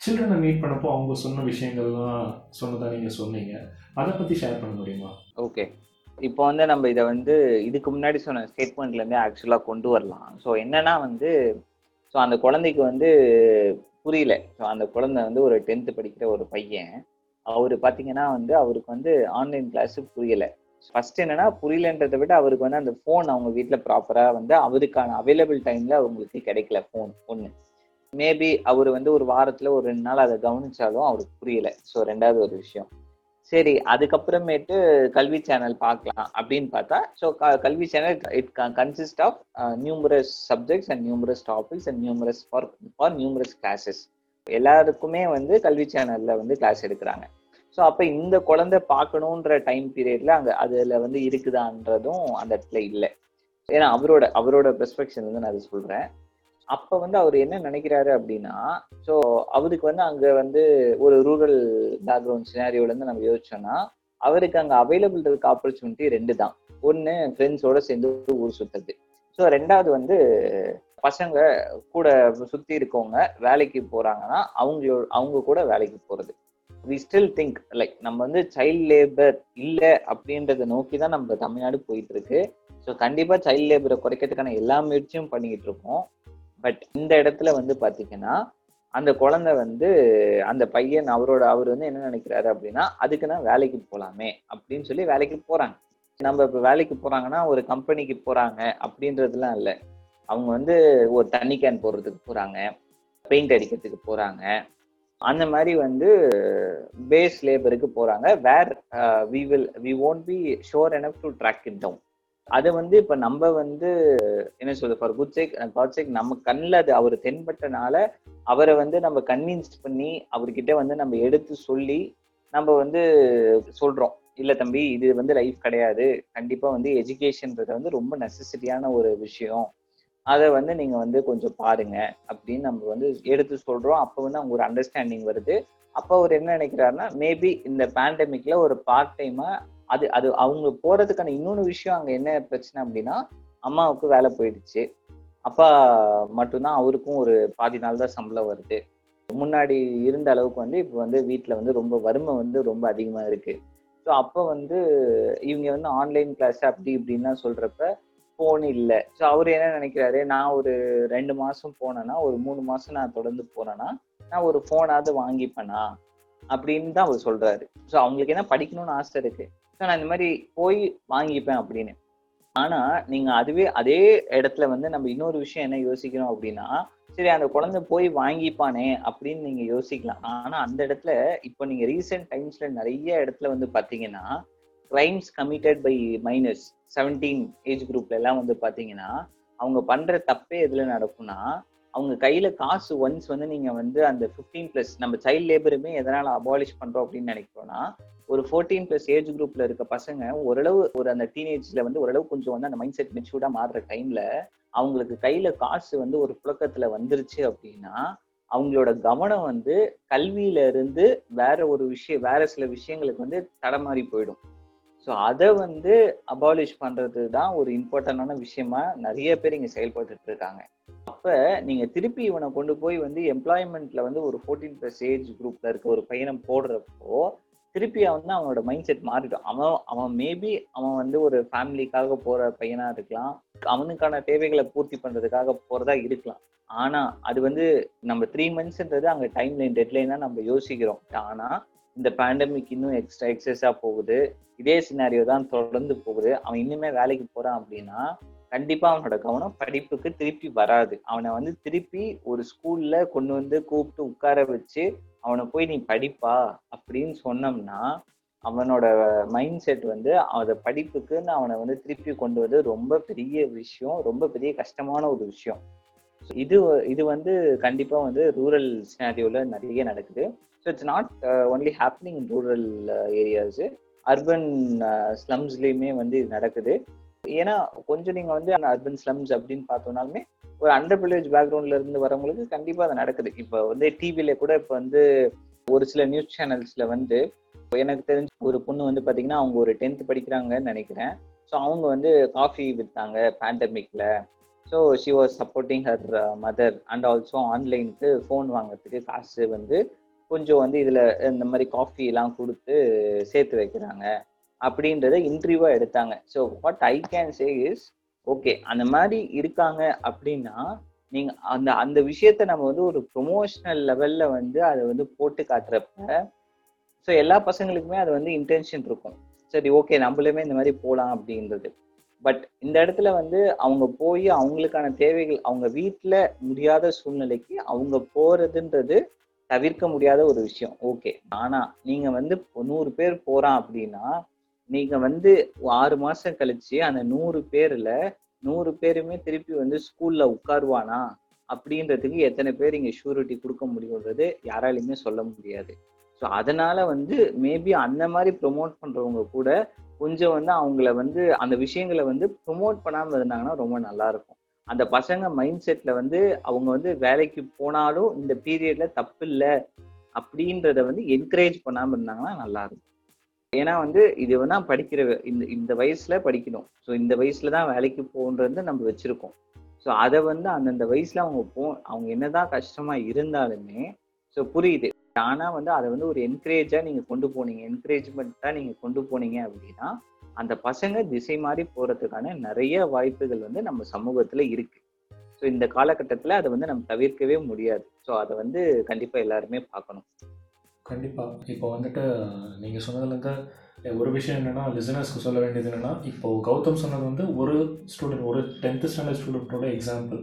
சில்ட்ரனை மீட் பண்ணப்போ அவங்க சொன்ன விஷயங்கள்லாம் சொன்னதாக நீங்கள் சொன்னீங்க. அதை பற்றி ஷேர் பண்ண முடியுமா? ஓகே இப்போ வந்து நம்ம இதை வந்து இதுக்கு முன்னாடி சொன்ன ஸ்டேட்மெண்ட்லேருந்தே ஆக்சுவலாக கொண்டு வரலாம். ஸோ என்னன்னா வந்து ஸோ அந்த குழந்தைக்கு வந்து புரியல. ஸோ அந்த குழந்தை வந்து ஒரு டென்த்து படிக்கிற ஒரு பையன். அவர் பார்த்தீங்கன்னா வந்து அவருக்கு வந்து ஆன்லைன் கிளாஸு புரியலை. ஃபர்ஸ்ட் என்னன்னா புரியலன்றதை விட அவருக்கு வந்து அந்த ஃபோன் அவங்க வீட்டில் ப்ராப்பரா வந்து அவருக்கான அவைலபிள் டைம்ல அவங்களுக்கு கிடைக்கல ஃபோன் ஒன்று மேபி அவர் வந்து ஒரு வாரத்துல ஒரு ரெண்டு நாள் அதை கவனிச்சாலும் அவருக்கு புரியல. ஸோ ரெண்டாவது ஒரு விஷயம். சரி அதுக்கப்புறமேட்டு கல்வி சேனல் பார்க்கலாம் அப்படின்னு பார்த்தா so Kalvi channel it consist of numerous subjects and numerous topics and numerous for for numerous classes எல்லாருக்குமே வந்து கல்வி சேனல்ல வந்து கிளாஸ் எடுக்கிறாங்க. ஸோ அப்போ இந்த குழந்தை பார்க்கணுன்ற டைம் பீரியட்ல அங்கே அதில் வந்து இருக்குதான்றதும் அந்த இடத்துல இல்லை. ஏன்னா அவரோட அவரோட பெர்ஸ்பெக்ஷன் வந்து நான் அதை சொல்கிறேன் அப்போ வந்து அவர் என்ன நினைக்கிறாரு அப்படின்னா ஸோ அவருக்கு வந்து அங்கே வந்து ஒரு ரூரல் பேக்ரவுண்ட் சினாரியோலேருந்து நம்ம யோசிச்சோம்னா அவருக்கு அங்கே அவைலபிள் இருக்க ஆப்பர்ச்சுனிட்டி ரெண்டு தான். ஒன்று ஃப்ரெண்ட்ஸோட சேர்ந்து ஊர் சுற்றுறது ஸோ ரெண்டாவது வந்து பசங்க கூட சுற்றி இருக்கவங்க வேலைக்கு போகிறாங்கன்னா அவங்களோட அவங்க கூட வேலைக்கு போகிறது வி ஸ்டில் திங்க் லைக் நம்ம வந்து சைல்ட் லேபர் இல்லை அப்படின்றத நோக்கி தான் நம்ம தமிழ்நாடு போயிட்டு இருக்கு ஸோ கண்டிப்பாக சைல்ட் லேபரை குறைக்கிறதுக்கான எல்லா முயற்சியும் பண்ணிக்கிட்டு இருக்கோம். பட் இந்த இடத்துல வந்து பார்த்தீங்கன்னா அந்த குழந்தை வந்து அந்த பையன் அவரோட அவர் வந்து என்ன நினைக்கிறாரு அப்படின்னா அதுக்கு நான் வேலைக்கு போகலாமே அப்படின்னு சொல்லி வேலைக்கு போகிறாங்க நம்ம இப்போ வேலைக்கு போகிறாங்கன்னா ஒரு கம்பெனிக்கு போகிறாங்க அப்படின்றதுலாம் இல்லை. அவங்க வந்து ஒரு தண்ணி கேன் போடுறதுக்கு போகிறாங்க பெயிண்ட் அடிக்கிறதுக்கு போகிறாங்க அந்த மாதிரி வந்து பேஸ் லேபருக்கு போறாங்க. Where we will we won't be sure enough to track it down அதை வந்து இப்போ நம்ம வந்து என்ன சொல்றது for good sake god sake நம்ம கண்ணில் அது அவர் தென்பட்டனால அவரை வந்து நம்ம கன்வின்ஸ் பண்ணி அவர்கிட்ட வந்து நம்ம எடுத்து சொல்லி நம்ம வந்து சொல்றோம். இல்லை தம்பி இது வந்து லைஃப் கிடையாது. கண்டிப்பாக வந்து எஜுகேஷன்ன்றது வந்து ரொம்ப நெசசிட்டியான ஒரு விஷயம். அதை வந்து நீங்க வந்து கொஞ்சம் பாருங்க அப்படின்னு நம்ம வந்து எடுத்து சொல்றோம். அப்போ வந்து அவங்க ஒரு அண்டர்ஸ்டாண்டிங் வருது. அப்போ அவர் என்ன நினைக்கிறாருன்னா மேபி இந்த பேண்டமிக்ல ஒரு பார்ட் டைமா அது அது அவங்க போறதுக்கான இன்னொன்று விஷயம் அங்க என்ன பிரச்சனை அப்படின்னா அம்மாவுக்கு வேலை போயிடுச்சு. அப்பா மட்டும்தான் அவருக்கும் ஒரு பாதி நாள் தான் சம்பளம் வருது. முன்னாடி இருந்த அளவுக்கு வந்து இப்போ வந்து வீட்டில் வந்து ரொம்ப வறுமை வந்து ரொம்ப அதிகமாக இருக்கு. ஸோ அப்போ வந்து இவங்க வந்து ஆன்லைன் கிளாஸ் அப்படி இப்படின்லாம் சொல்றப்ப ஃபோன் இல்லை. ஸோ அவர் என்ன நினைக்கிறாரு? நான் ஒரு ரெண்டு மாசம் போனேன்னா ஒரு மூணு மாசம் நான் தொடர்ந்து போனேன்னா நான் ஒரு ஃபோனாவது வாங்கிப்பேனா? அப்படின்னு தான் அவர் சொல்றாரு. ஸோ அவங்களுக்கு என்ன படிக்கணும்னு ஆசை இருக்கு. ஸோ நான் இந்த மாதிரி போய் வாங்கிப்பேன் அப்படின்னு. ஆனா நீங்க அதுவே அதே இடத்துல வந்து நம்ம இன்னொரு விஷயம் என்ன யோசிக்கிறோம் அப்படின்னா சரி அந்த குழந்தை போய் வாங்கிப்பானே அப்படின்னு நீங்க யோசிக்கலாம். ஆனா அந்த இடத்துல இப்போ நீங்க ரீசெண்ட் டைம்ஸ்ல நிறைய இடத்துல வந்து பாத்தீங்கன்னா crimes committed by minors seventeen age குரூப்ல எல்லாம் வந்து பாத்தீங்கன்னா அவங்க பண்ற தப்பே எதுல நடக்கும்னா அவங்க கையில காசு ஒன்ஸ் வந்து நீங்க வந்து அந்த ஃபிஃப்டீன் பிளஸ் நம்ம சைல்ட் லேபருமே எதனால அபாலிஷ் பண்றோம் அப்படின்னு நினைக்கிறோம்னா ஒரு ஃபோர்டீன் பிளஸ் ஏஜ் குரூப்ல இருக்க பசங்க ஓரளவு ஒரு அந்த டீனேஜ்ல வந்து ஓரளவு கொஞ்சம் வந்து அந்த மைண்ட் செட் மெச்சூர்டா மாறுற டைம்ல அவங்களுக்கு கையில காசு வந்து ஒரு புழக்கத்துல வந்துருச்சு அப்படின்னா அவங்களோட கவனம் வந்து கல்வியில இருந்து வேற ஒரு விஷயம் வேற சில விஷயங்களுக்கு வந்து தடமாறி போயிடும். ஸோ அதை வந்து அபாலிஷ் பண்ணுறது தான் ஒரு இம்பார்ட்டண்டான விஷயமா நிறைய பேர் இங்கே செயல்பட்டு இருக்காங்க. அப்போ நீங்கள் திருப்பி இவனை கொண்டு போய் வந்து எம்ப்ளாய்மெண்ட்ல வந்து ஒரு ஃபோர்டீன் ப்ளஸ் ஏஜ் குரூப்ல இருக்க ஒரு பையனை போடுறப்போ திருப்பி அவன் தான் அவனோட மைண்ட் செட் மாறிடும். அவன் அவன் மேபி அவன் வந்து ஒரு ஃபேமிலிக்காக போற பையனா இருக்கலாம். அவனுக்கான தேவைகளை பூர்த்தி பண்றதுக்காக போறதா இருக்கலாம். ஆனா அது வந்து நம்ம த்ரீ மந்த்ஸ்ன்றது அங்க டைம் லைன் டெட்லைனாக நம்ம யோசிக்கிறோம். ஆனா இந்த பேண்டமிக் இன்னும் எக்ஸ்ட்ரா எக்ஸஸா போகுது. இதே சினாரியோ தான் தொடர்ந்து போகுது. அவன் இன்னுமே வேலைக்கு போறான் அப்படின்னா கண்டிப்பா அவனோட கவனம் படிப்புக்கு திருப்பி வராது. அவனை வந்து திருப்பி ஒரு ஸ்கூல்ல கொண்டு வந்து கூப்பிட்டு உட்கார வச்சு அவனை போய் நீ படிப்பா அப்படின்னு சொன்னோம்னா அவனோட மைண்ட் செட் வந்து அதை படிப்புக்குன்னு அவனை வந்து திருப்பி கொண்டு வந்து ரொம்ப பெரிய விஷயம் ரொம்ப பெரிய கஷ்டமான ஒரு விஷயம். இது இது வந்து கண்டிப்பா வந்து ரூரல் சினாரியோல நிறைய நடக்குது. So it's not only happening in rural areas urban ஸ்லம்ஸ்லேயுமே வந்து இது நடக்குது. ஏன்னா கொஞ்சம் நீங்கள் வந்து அந்த அர்பன் ஸ்லம்ஸ் அப்படின்னு பார்த்தோம்னாலுமே ஒரு அண்டர் ப்ரிவிலேஜ் பேக்ரவுண்ட்ல இருந்து வரவங்களுக்கு கண்டிப்பாக அது நடக்குது. இப்போ வந்து டிவியில கூட இப்போ வந்து ஒரு சில நியூஸ் சேனல்ஸ்ல வந்து எனக்கு தெரிஞ்ச ஒரு பொண்ணு வந்து பார்த்தீங்கன்னா அவங்க ஒரு டென்த் படிக்கிறாங்கன்னு நினைக்கிறேன். ஸோ அவங்க வந்து காஃபி விற்றாங்க பேண்டமிக்ல so she was supporting her mother and also ஆன்லைனுக்கு phone வாங்குறதுக்கு காசு வந்து கொஞ்சம் வந்து இதுல இந்த மாதிரி காஃபி எல்லாம் கொடுத்து சேர்த்து வைக்கிறாங்க அப்படின்றத இன்டர்வியூவா எடுத்தாங்க. So what I can say is okay அந்த மாதிரி இருக்காங்க அப்படின்னா நீங்க அந்த அந்த விஷயத்த நம்ம வந்து ஒரு ப்ரொமோஷனல் லெவல்ல வந்து அதை வந்து போட்டு காட்டுறப்ப ஸோ எல்லா பசங்களுக்குமே அது வந்து இன்டென்ஷன் இருக்கும். சரி ஓகே நம்மளுமே இந்த மாதிரி போகலாம் அப்படின்றது. பட் இந்த இடத்துல வந்து அவங்க போய் அவங்களுக்கான தேவைகள் அவங்க வீட்டில் முடியாத சூழ்நிலைக்கு அவங்க போறதுன்றது தவிர்க்க முடியாத ஒரு விஷயம். ஓகே ஆனா நீங்க வந்து நூறு பேர் போறான் அப்படின்னா நீங்க வந்து ஆறு மாசம் கழிச்சு அந்த நூறு பேர்ல நூறு பேருமே திருப்பி வந்து ஸ்கூல்ல உட்காருவானா? அப்படின்றதுக்கு எத்தனை பேர் இங்க ஷூரிட்டி கொடுக்க முடியுன்றது யாராலையுமே சொல்ல முடியாது. ஸோ அதனால வந்து மேபி அந்த மாதிரி ப்ரொமோட் பண்றவங்க கூட கொஞ்சம் வந்து அவங்கள வந்து அந்த விஷயங்களை வந்து ப்ரொமோட் பண்ணாம இருந்தாங்கன்னா ரொம்ப நல்லா இருக்கும். அந்த பசங்க மைண்ட் செட்ல வந்து அவங்க வந்து வேலைக்கு போனாலும் இந்த பீரியட்ல தப்பு இல்லை அப்படின்றத வந்து என்கரேஜ் பண்ணாம இருந்தாங்கன்னா நல்லா இருக்கும். ஏன்னா வந்து இது வேணா படிக்கிற இந்த இந்த வயசுல படிக்கணும். ஸோ இந்த வயசுல தான் வேலைக்கு போகன்றது நம்ம வச்சிருக்கோம். ஸோ அதை வந்து அந்தந்த வயசுல அவங்க போ அவங்க என்னதான் கஷ்டமா இருந்தாலுமே ஸோ புரியுது. ஆனா வந்து அதை வந்து ஒரு என்கரேஜா நீங்க கொண்டு போனீங்க. என்கரேஜ்மெண்ட்டா நீங்க கொண்டு போனீங்க அப்படின்னா அந்த பசங்க திசை மாறி போறதுக்கான நிறைய வாய்ப்புகள் வந்து நம்ம சமூகத்துல இருக்கு. ஸோ இந்த காலகட்டத்துல அதை வந்து நம்ம தவிர்க்கவே முடியாது. ஸோ அதை வந்து கண்டிப்பா எல்லாருமே பார்க்கணும். கண்டிப்பாக இப்போ வந்துட்டு நீங்கள் சொன்னதுலேருந்து ஒரு விஷயம் என்னென்னா லிசனர்ஸ்க்கு சொல்ல வேண்டியது என்னென்னா இப்போது கௌதம் சொன்னது வந்து ஒரு ஸ்டூடெண்ட் ஒரு டென்த்து ஸ்டாண்டர்ட் ஸ்டூடெண்ட்டோட எக்ஸாம்பிள்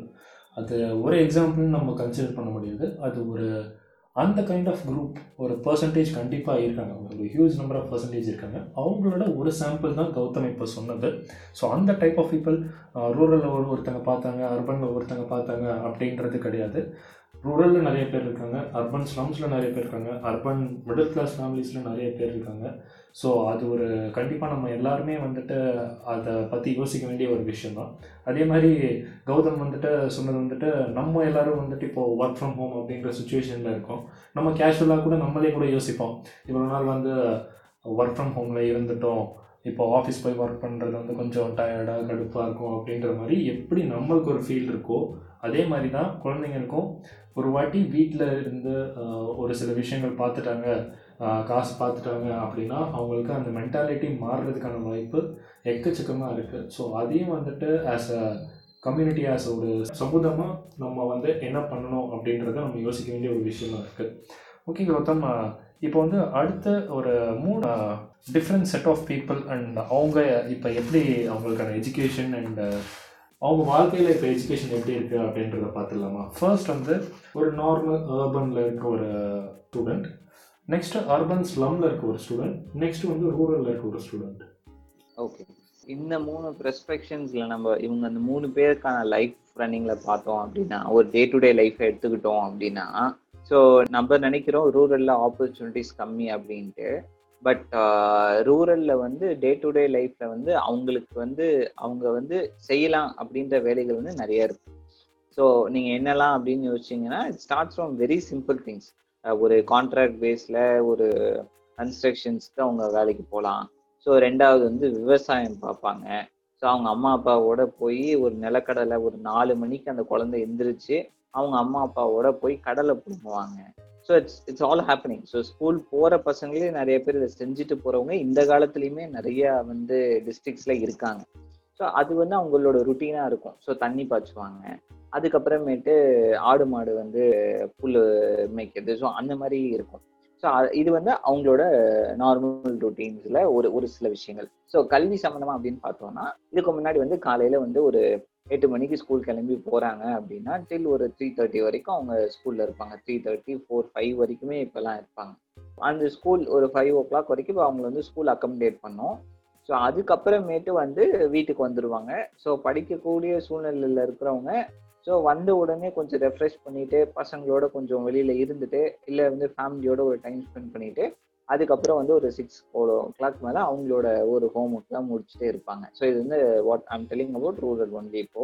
அது ஒரு எக்ஸாம்பிள்னு நம்ம கன்சிடர் பண்ண முடியாது. அது ஒரு அந்த கைண்ட் ஆஃப் குரூப் ஒரு பர்சன்டேஜ் கண்டிப்பாக இருக்காங்க. ஒரு ஹியூஜ் நம்பர் ஆஃப் பர்சன்டேஜ் இருக்காங்க. அவங்களோட ஒரு சாம்பிள் தான் கௌதம் இப்போ சொன்னது. ஸோ அந்த டைப் ஆஃப் பீப்புள் ரூரலில் ஒரு ஒருத்தங்க பார்த்தாங்க அர்பனில் ஒருத்தங்க பார்த்தாங்க அப்படின்றது கிடையாது. ரூரலில் நிறைய பேர் இருக்காங்க அர்பன் ஸ்லம்ஸில் நிறைய பேர் இருக்காங்க அர்பன் மிடில் கிளாஸ் ஃபேமிலிஸில் நிறைய பேர் இருக்காங்க. ஸோ அது ஒரு கண்டிப்பாக நம்ம எல்லாருமே வந்துட்டு அதை பற்றி யோசிக்க வேண்டிய ஒரு விஷயந்தான் அதே மாதிரி கௌதம் வந்துட்டு சொன்னது வந்துட்டு நம்ம எல்லாரும் வந்துட்டு இப்போது ஒர்க் ஃப்ரம் ஹோம் அப்படிங்கிற சுச்சுவேஷனில் இருக்கோம். நம்ம கேஷுவலாக கூட நம்மளே கூட யோசிப்போம். இவ்வளோ நாள் வந்து ஒர்க் ஃப்ரம் ஹோமில் இருந்துட்டோம். இப்போ ஆஃபீஸ் போய் ஒர்க் பண்ணுறது வந்து கொஞ்சம் டயர்டாக கடுப்பாக இருக்கும் அப்படின்ற மாதிரி எப்படி நம்மளுக்கு ஒரு ஃபீல் இருக்கோ அதே மாதிரி தான் குழந்தைங்களுக்கும். ஒரு வாட்டி வீட்டில் இருந்து ஒரு சில விஷயங்கள் பார்த்துட்டாங்க காசு பார்த்துட்டாங்க அப்படின்னா அவங்களுக்கு அந்த மென்டாலிட்டி மாறுறதுக்கான வாய்ப்பு எக்கச்சக்கமாக இருக்குது ஸோ அதையும் வந்துட்டு ஆஸ் அ கம்யூனிட்டி ஆஸ் ஒரு சமூகமாக நம்ம வந்து என்ன பண்ணணும் அப்படின்றத நம்ம யோசிக்க வேண்டிய ஒரு விஷயமா இருக்குது ஓகே கௌதம் இப்போ வந்து அடுத்த ஒரு மூணு different set of people and அவங்க இப்போ எப்படி அவங்களுக்கான எஜுகேஷன் அண்ட் அவங்க வாழ்க்கையில் இப்போ எஜுகேஷன் எப்படி இருக்குது அப்படின்றத பார்த்துடலாமா? ஃபர்ஸ்ட் வந்து ஒரு நார்மல் அர்பனில் இருக்க ஒரு ஸ்டூடெண்ட் நெக்ஸ்ட் அர்பன் ஸ்லம்ல இருக்க ஒரு ஸ்டூடெண்ட் நெக்ஸ்ட் வந்து ரூரல்ல இருக்க ஒரு ஸ்டூடெண்ட் ஓகே இந்த மூணு பெர்ஸ்பெக்ஷன்ஸ்ல நம்ம இவங்க அந்த மூணு பேருக்கான லைஃப் ரன்னிங்ல பார்த்தோம் அப்படின்னா ஒரு டே டு டே லைஃப் எடுத்துக்கிட்டோம் அப்படின்னா ஸோ நம்ம நினைக்கிறோம் ரூரலில் ஆப்பர்ச்சுனிட்டிஸ் கம்மி அப்படின்ட்டு. பட் ரூரலில் வந்து டே டு டே லைஃப்பில் வந்து அவங்களுக்கு வந்து அவங்க வந்து செய்யலாம் அப்படின்ற வேலைகள் வந்து நிறைய இருக்கு. ஸோ நீங்கள் என்னலாம் அப்படின்னு யோசிச்சிங்கன்னா it starts from very simple things ஒரு கான்ட்ராக்ட் பேஸில் ஒரு கன்ஸ்ட்ரக்ஷன்ஸ்க்கு அவங்க வேலைக்கு போகலாம் ஸோ ரெண்டாவது வந்து விவசாயம் பார்ப்பாங்க. ஸோ அவங்க அம்மா அப்பாவோட போய் ஒரு நிலக்கடலை ஒரு நாலு மணிக்கு அந்த குழந்தை எந்திரிச்சு அவங்க அம்மா அப்பாவோட போய் கடலை பிடுங்குவாங்க. So it's it's all happening so school போகிற பசங்களே நிறைய பேர் இதை செஞ்சுட்டு போகிறவங்க இந்த காலத்துலேயுமே நிறைய வந்து டிஸ்ட்ரிக்ஸில் இருக்காங்க. ஸோ அது வந்து அவங்களோட ருட்டீனாக இருக்கும். ஸோ தண்ணி பாய்ச்சுவாங்க. அதுக்கப்புறமேட்டு ஆடு மாடு வந்து புல் மேய்க்கிறது. ஸோ அந்த மாதிரி இருக்கும். ஸோ இது வந்து அவங்களோட நார்மல் ருட்டீன்ஸில் ஒரு ஒரு சில விஷயங்கள். ஸோ கல்வி சம்மந்தமாக அப்படின்னு பார்த்தோம்னா இதுக்கு முன்னாடி வந்து காலையில் வந்து ஒரு எட்டு மணிக்கு ஸ்கூல் கிளம்பி போகிறாங்க அப்படின்னா டில் ஒரு த்ரீ தேர்ட்டி வரைக்கும் அவங்க ஸ்கூலில் இருப்பாங்க. த்ரீ தேர்ட்டி ஃபோர் ஃபைவ் வரைக்குமே இப்போல்லாம் இருப்பாங்க. அந்த ஸ்கூல் ஒரு ஃபைவ் ஓ கிளாக் வரைக்கும் இப்போ அவங்கள வந்து ஸ்கூல் அக்கமடேட் பண்ணோம். ஸோ அதுக்கப்புறமேட்டு வந்து வீட்டுக்கு வந்துடுவாங்க ஸோ படிக்கக்கூடிய சூழ்நிலையில் இருக்கிறவங்க ஸோ வந்த உடனே கொஞ்சம் ரெஃப்ரெஷ் பண்ணிட்டு பசங்களோட கொஞ்சம் வெளியில் இருந்துட்டு இல்லை வந்து ஃபேமிலியோட ஒரு டைம் ஸ்பெண்ட் பண்ணிட்டு அதுக்கப்புறம் வந்து ஒரு சிக்ஸ் ஓ கிளாக் மேலே அவங்களோட ஒரு ஹோம் ஒர்க்லாம் முடிச்சுட்டே இருப்பாங்க. ஸோ இது வந்து what I'm telling about rural only இப்போ.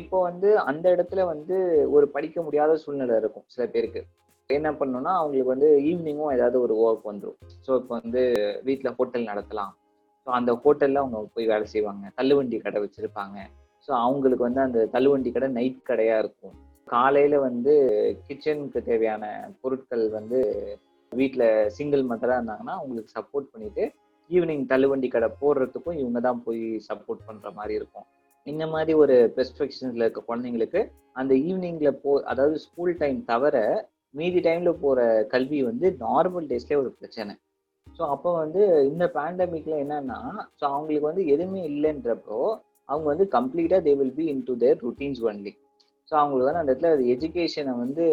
இப்போ வந்து அந்த இடத்துல வந்து ஒரு படிக்க முடியாத சூழ்நிலை இருக்கும் சில பேருக்கு. என்ன பண்ணணும்னா அவங்களுக்கு வந்து ஈவினிங்கும் ஏதாவது ஒரு ஒர்க் வந்துடும் ஸோ இப்போ வந்து வீட்டில் ஹோட்டல் நடத்தலாம். ஸோ அந்த ஹோட்டலில் அவங்க போய் வேலை செய்வாங்க. தள்ளுவண்டி கடை வச்சுருப்பாங்க. ஸோ அவங்களுக்கு வந்து அந்த தள்ளுவண்டி கடை நைட் கடையாக இருக்கும். காலையில் வந்து கிச்சனுக்கு தேவையான பொருட்கள் வந்து வீட்டில் சிங்கிள் மதராக இருந்தாங்கன்னா அவங்களுக்கு சப்போர்ட் பண்ணிட்டு ஈவினிங் தள்ளுவண்டி கடை போடுறதுக்கும் இவங்க தான் போய் சப்போர்ட் பண்ணுற மாதிரி இருக்கும். இந்த மாதிரி ஒரு பெர்ஸ்பெக்ஷன்ஸில் இருக்க குழந்தைங்களுக்கு அந்த ஈவினிங்கில் போ அதாவது ஸ்கூல் டைம் தவிர மீதி டைமில் போகிற கல்வி வந்து நார்மல் டேஸ்லேயே ஒரு பிரச்சனை. ஸோ அப்போ வந்து இந்த பேண்டமிக்ல என்னன்னா ஸோ அவங்களுக்கு வந்து எதுவுமே இல்லைன்றப்போ அவங்க வந்து கம்ப்ளீட்டாக they will be in to their routines only so அவங்களுக்கு வந்து அந்த இடத்துல எஜுகேஷனை வந்து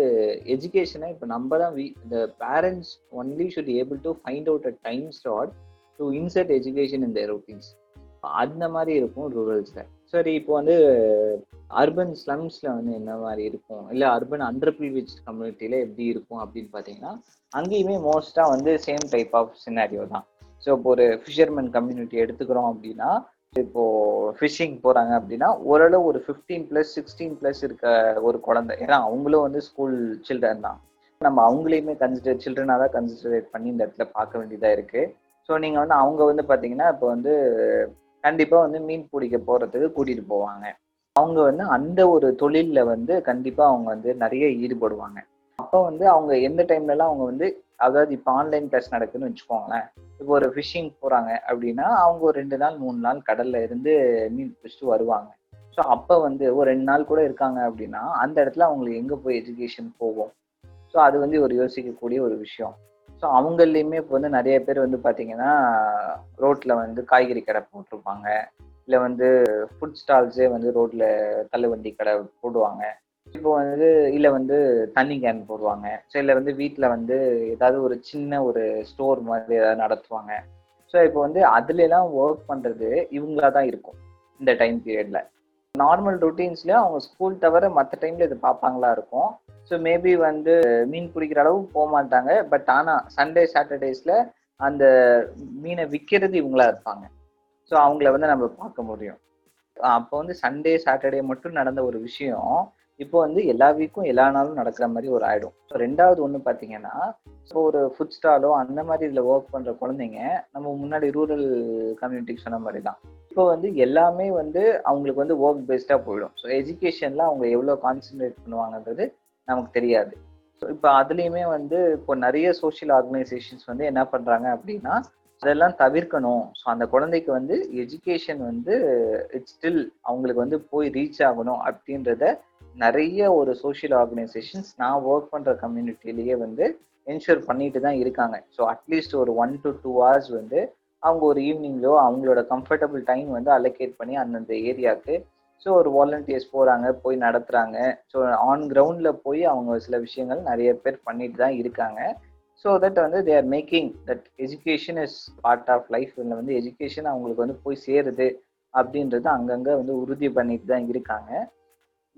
எஜுகேஷனை இப்போ நம்ம தான் வி இந்த parents only should able to find out a time slot to insert education in their அந்த மாதிரி இருக்கும் ரூரல்ஸில் சரி இப்போ வந்து அர்பன் ஸ்லம்ஸில் வந்து என்ன மாதிரி இருக்கும்? இல்லை அர்பன் அண்டர் ப்ரிவிலேஜ் கம்யூனிட்டியில் எப்படி இருக்கும் அப்படின்னு பார்த்தீங்கன்னா அங்கேயுமே மோஸ்ட்டாக வந்து சேம் டைப் ஆஃப் சினாரியோ தான். ஸோ இப்போ ஒரு ஃபிஷர்மேன் கம்யூனிட்டி எடுத்துக்கிறோம் அப்படின்னா இப்போ ஃபிஷிங் போறாங்க அப்படின்னா ஓரளவு ஒரு ஃபிஃப்டீன் பிளஸ் சிக்ஸ்டீன் பிளஸ் இருக்க ஒரு குழந்தை. ஏன்னா அவங்களும் வந்து ஸ்கூல் சில்ட்ரன் தான். நம்ம அவங்களையுமே கன்சிடர் சில்ட்ரனாக தான் கன்சிடரேட் பண்ணி இந்த இடத்துல பார்க்க வேண்டியதாக இருக்கு. ஸோ நீங்க வந்து அவங்க வந்து பாத்தீங்கன்னா இப்போ வந்து கண்டிப்பா வந்து மீன் பிடிக்க போறதுக்கு கூட்டிட்டு போவாங்க. அவங்க வந்து அந்த ஒரு தொழிலில் வந்து கண்டிப்பா அவங்க வந்து நிறைய ஈடுபடுவாங்க. அப்போ வந்து அவங்க எந்த டைம்லலாம் அவங்க வந்து அதாவது இப்போ ஆன்லைன் கிளாஸ் நடக்குதுன்னு வச்சுக்கோங்களேன். இப்போ ஒரு ஃபிஷிங் போறாங்க அப்படின்னா அவங்க ஒரு ரெண்டு நாள் மூணு நாள் கடல்ல இருந்து மீன் பிடிச்சிட்டு வருவாங்க. ஸோ அப்போ வந்து ஒரு ரெண்டு நாள் கூட இருக்காங்க அப்படின்னா அந்த இடத்துல அவங்களுக்கு எங்கே போய் எஜுகேஷன் போகும்? ஸோ அது வந்து ஒரு யோசிக்கக்கூடிய ஒரு விஷயம். ஸோ அவங்களையுமே இப்போ வந்து நிறைய பேர் வந்து பார்த்தீங்கன்னா ரோட்டில் வந்து காய்கறி கடை போட்டிருப்பாங்க. இல்லை வந்து ஃபுட் ஸ்டால்ஸே வந்து ரோட்டில் தள்ளுவண்டி கடை போடுவாங்க. இப்போ வந்து இல்ல வந்து தண்ணி கேன் போடுவாங்க. ஸோ இல்ல வந்து வீட்டில் வந்து ஏதாவது ஒரு சின்ன ஒரு ஸ்டோர் மாதிரி ஏதாவது நடத்துவாங்க. ஸோ இப்போ வந்து அதுலலாம் ஒர்க் பண்ணுறது இவங்களா தான் இருக்கும் இந்த டைம் பீரியட்ல நார்மல் ருட்டீன்ஸ்ல அவங்க ஸ்கூல் தவிர மற்ற டைம்ல இது பார்ப்பாங்களா இருக்கும். ஸோ மேபி வந்து மீன் பிடிக்கிற அளவு போக மாட்டாங்க. பட் ஆனால் சண்டே சாட்டர்டேஸ்ல அந்த மீனை விற்கிறது இவங்களா இருப்பாங்க. ஸோ அவங்கள வந்து நம்ம பார்க்க முடியும். அப்போ வந்து சண்டே சாட்டர்டே மட்டும் நடந்த ஒரு விஷயம். இப்போ வந்து எல்லா வீக்கும் எல்லா நாளும் நடக்கிற மாதிரி ஒரு ஆயிடும். ஸோ ரெண்டாவது ஒன்று பார்த்தீங்கன்னா ஸோ ஒரு ஃபுட் ஸ்டாலோ அந்த மாதிரி இதில் ஒர்க் பண்ணுற குழந்தைங்க நம்ம முன்னாடி ரூரல் கம்யூனிட்டிக்கு சொன்ன மாதிரி தான் இப்போ வந்து எல்லாமே வந்து அவங்களுக்கு வந்து ஒர்க் பேஸ்டாக போயிடும். ஸோ எஜுகேஷனில் அவங்க எவ்வளோ கான்சென்ட்ரேட் பண்ணுவாங்கன்றது நமக்கு தெரியாது. ஸோ இப்போ அதுலேயுமே வந்து இப்போ நிறைய சோஷியல் ஆர்கனைசேஷன்ஸ் வந்து என்ன பண்ணுறாங்க அப்படின்னா அதெல்லாம் தவிர்க்கணும். ஸோ அந்த குழந்தைக்கு வந்து எஜுகேஷன் வந்து இட்ஸ் ஸ்டில் அவங்களுக்கு வந்து போய் ரீச் ஆகணும் அப்படின்றத நிறைய ஒரு சோஷியல் ஆர்கனைசேஷன்ஸ் நான் ஒர்க் பண்ணுற கம்யூனிட்டிலேயே வந்து என்ஷூர் பண்ணிட்டு தான் இருக்காங்க. ஸோ அட்லீஸ்ட் ஒரு ஒன் டு டூ ஹவர்ஸ் வந்து அவங்க ஒரு ஈவினிங்லோ அவங்களோட கம்ஃபர்டபுள் டைம் வந்து அலோகேட் பண்ணி அந்தந்த ஏரியாவுக்கு ஸோ ஒரு வாலண்டியர்ஸ் போகிறாங்க போய் நடத்துகிறாங்க ஸோ ஆன் கிரவுண்டில் போய் அவங்க சில விஷயங்கள் நிறைய பேர் பண்ணிட்டு தான் இருக்காங்க. ஸோ தட் வந்து they are making that education is part of life இதில் வந்து எஜுகேஷன் அவங்களுக்கு வந்து போய் சேருது அப்படின்றது அங்கங்கே வந்து உறுதி பண்ணிட்டு தான் இருக்காங்க.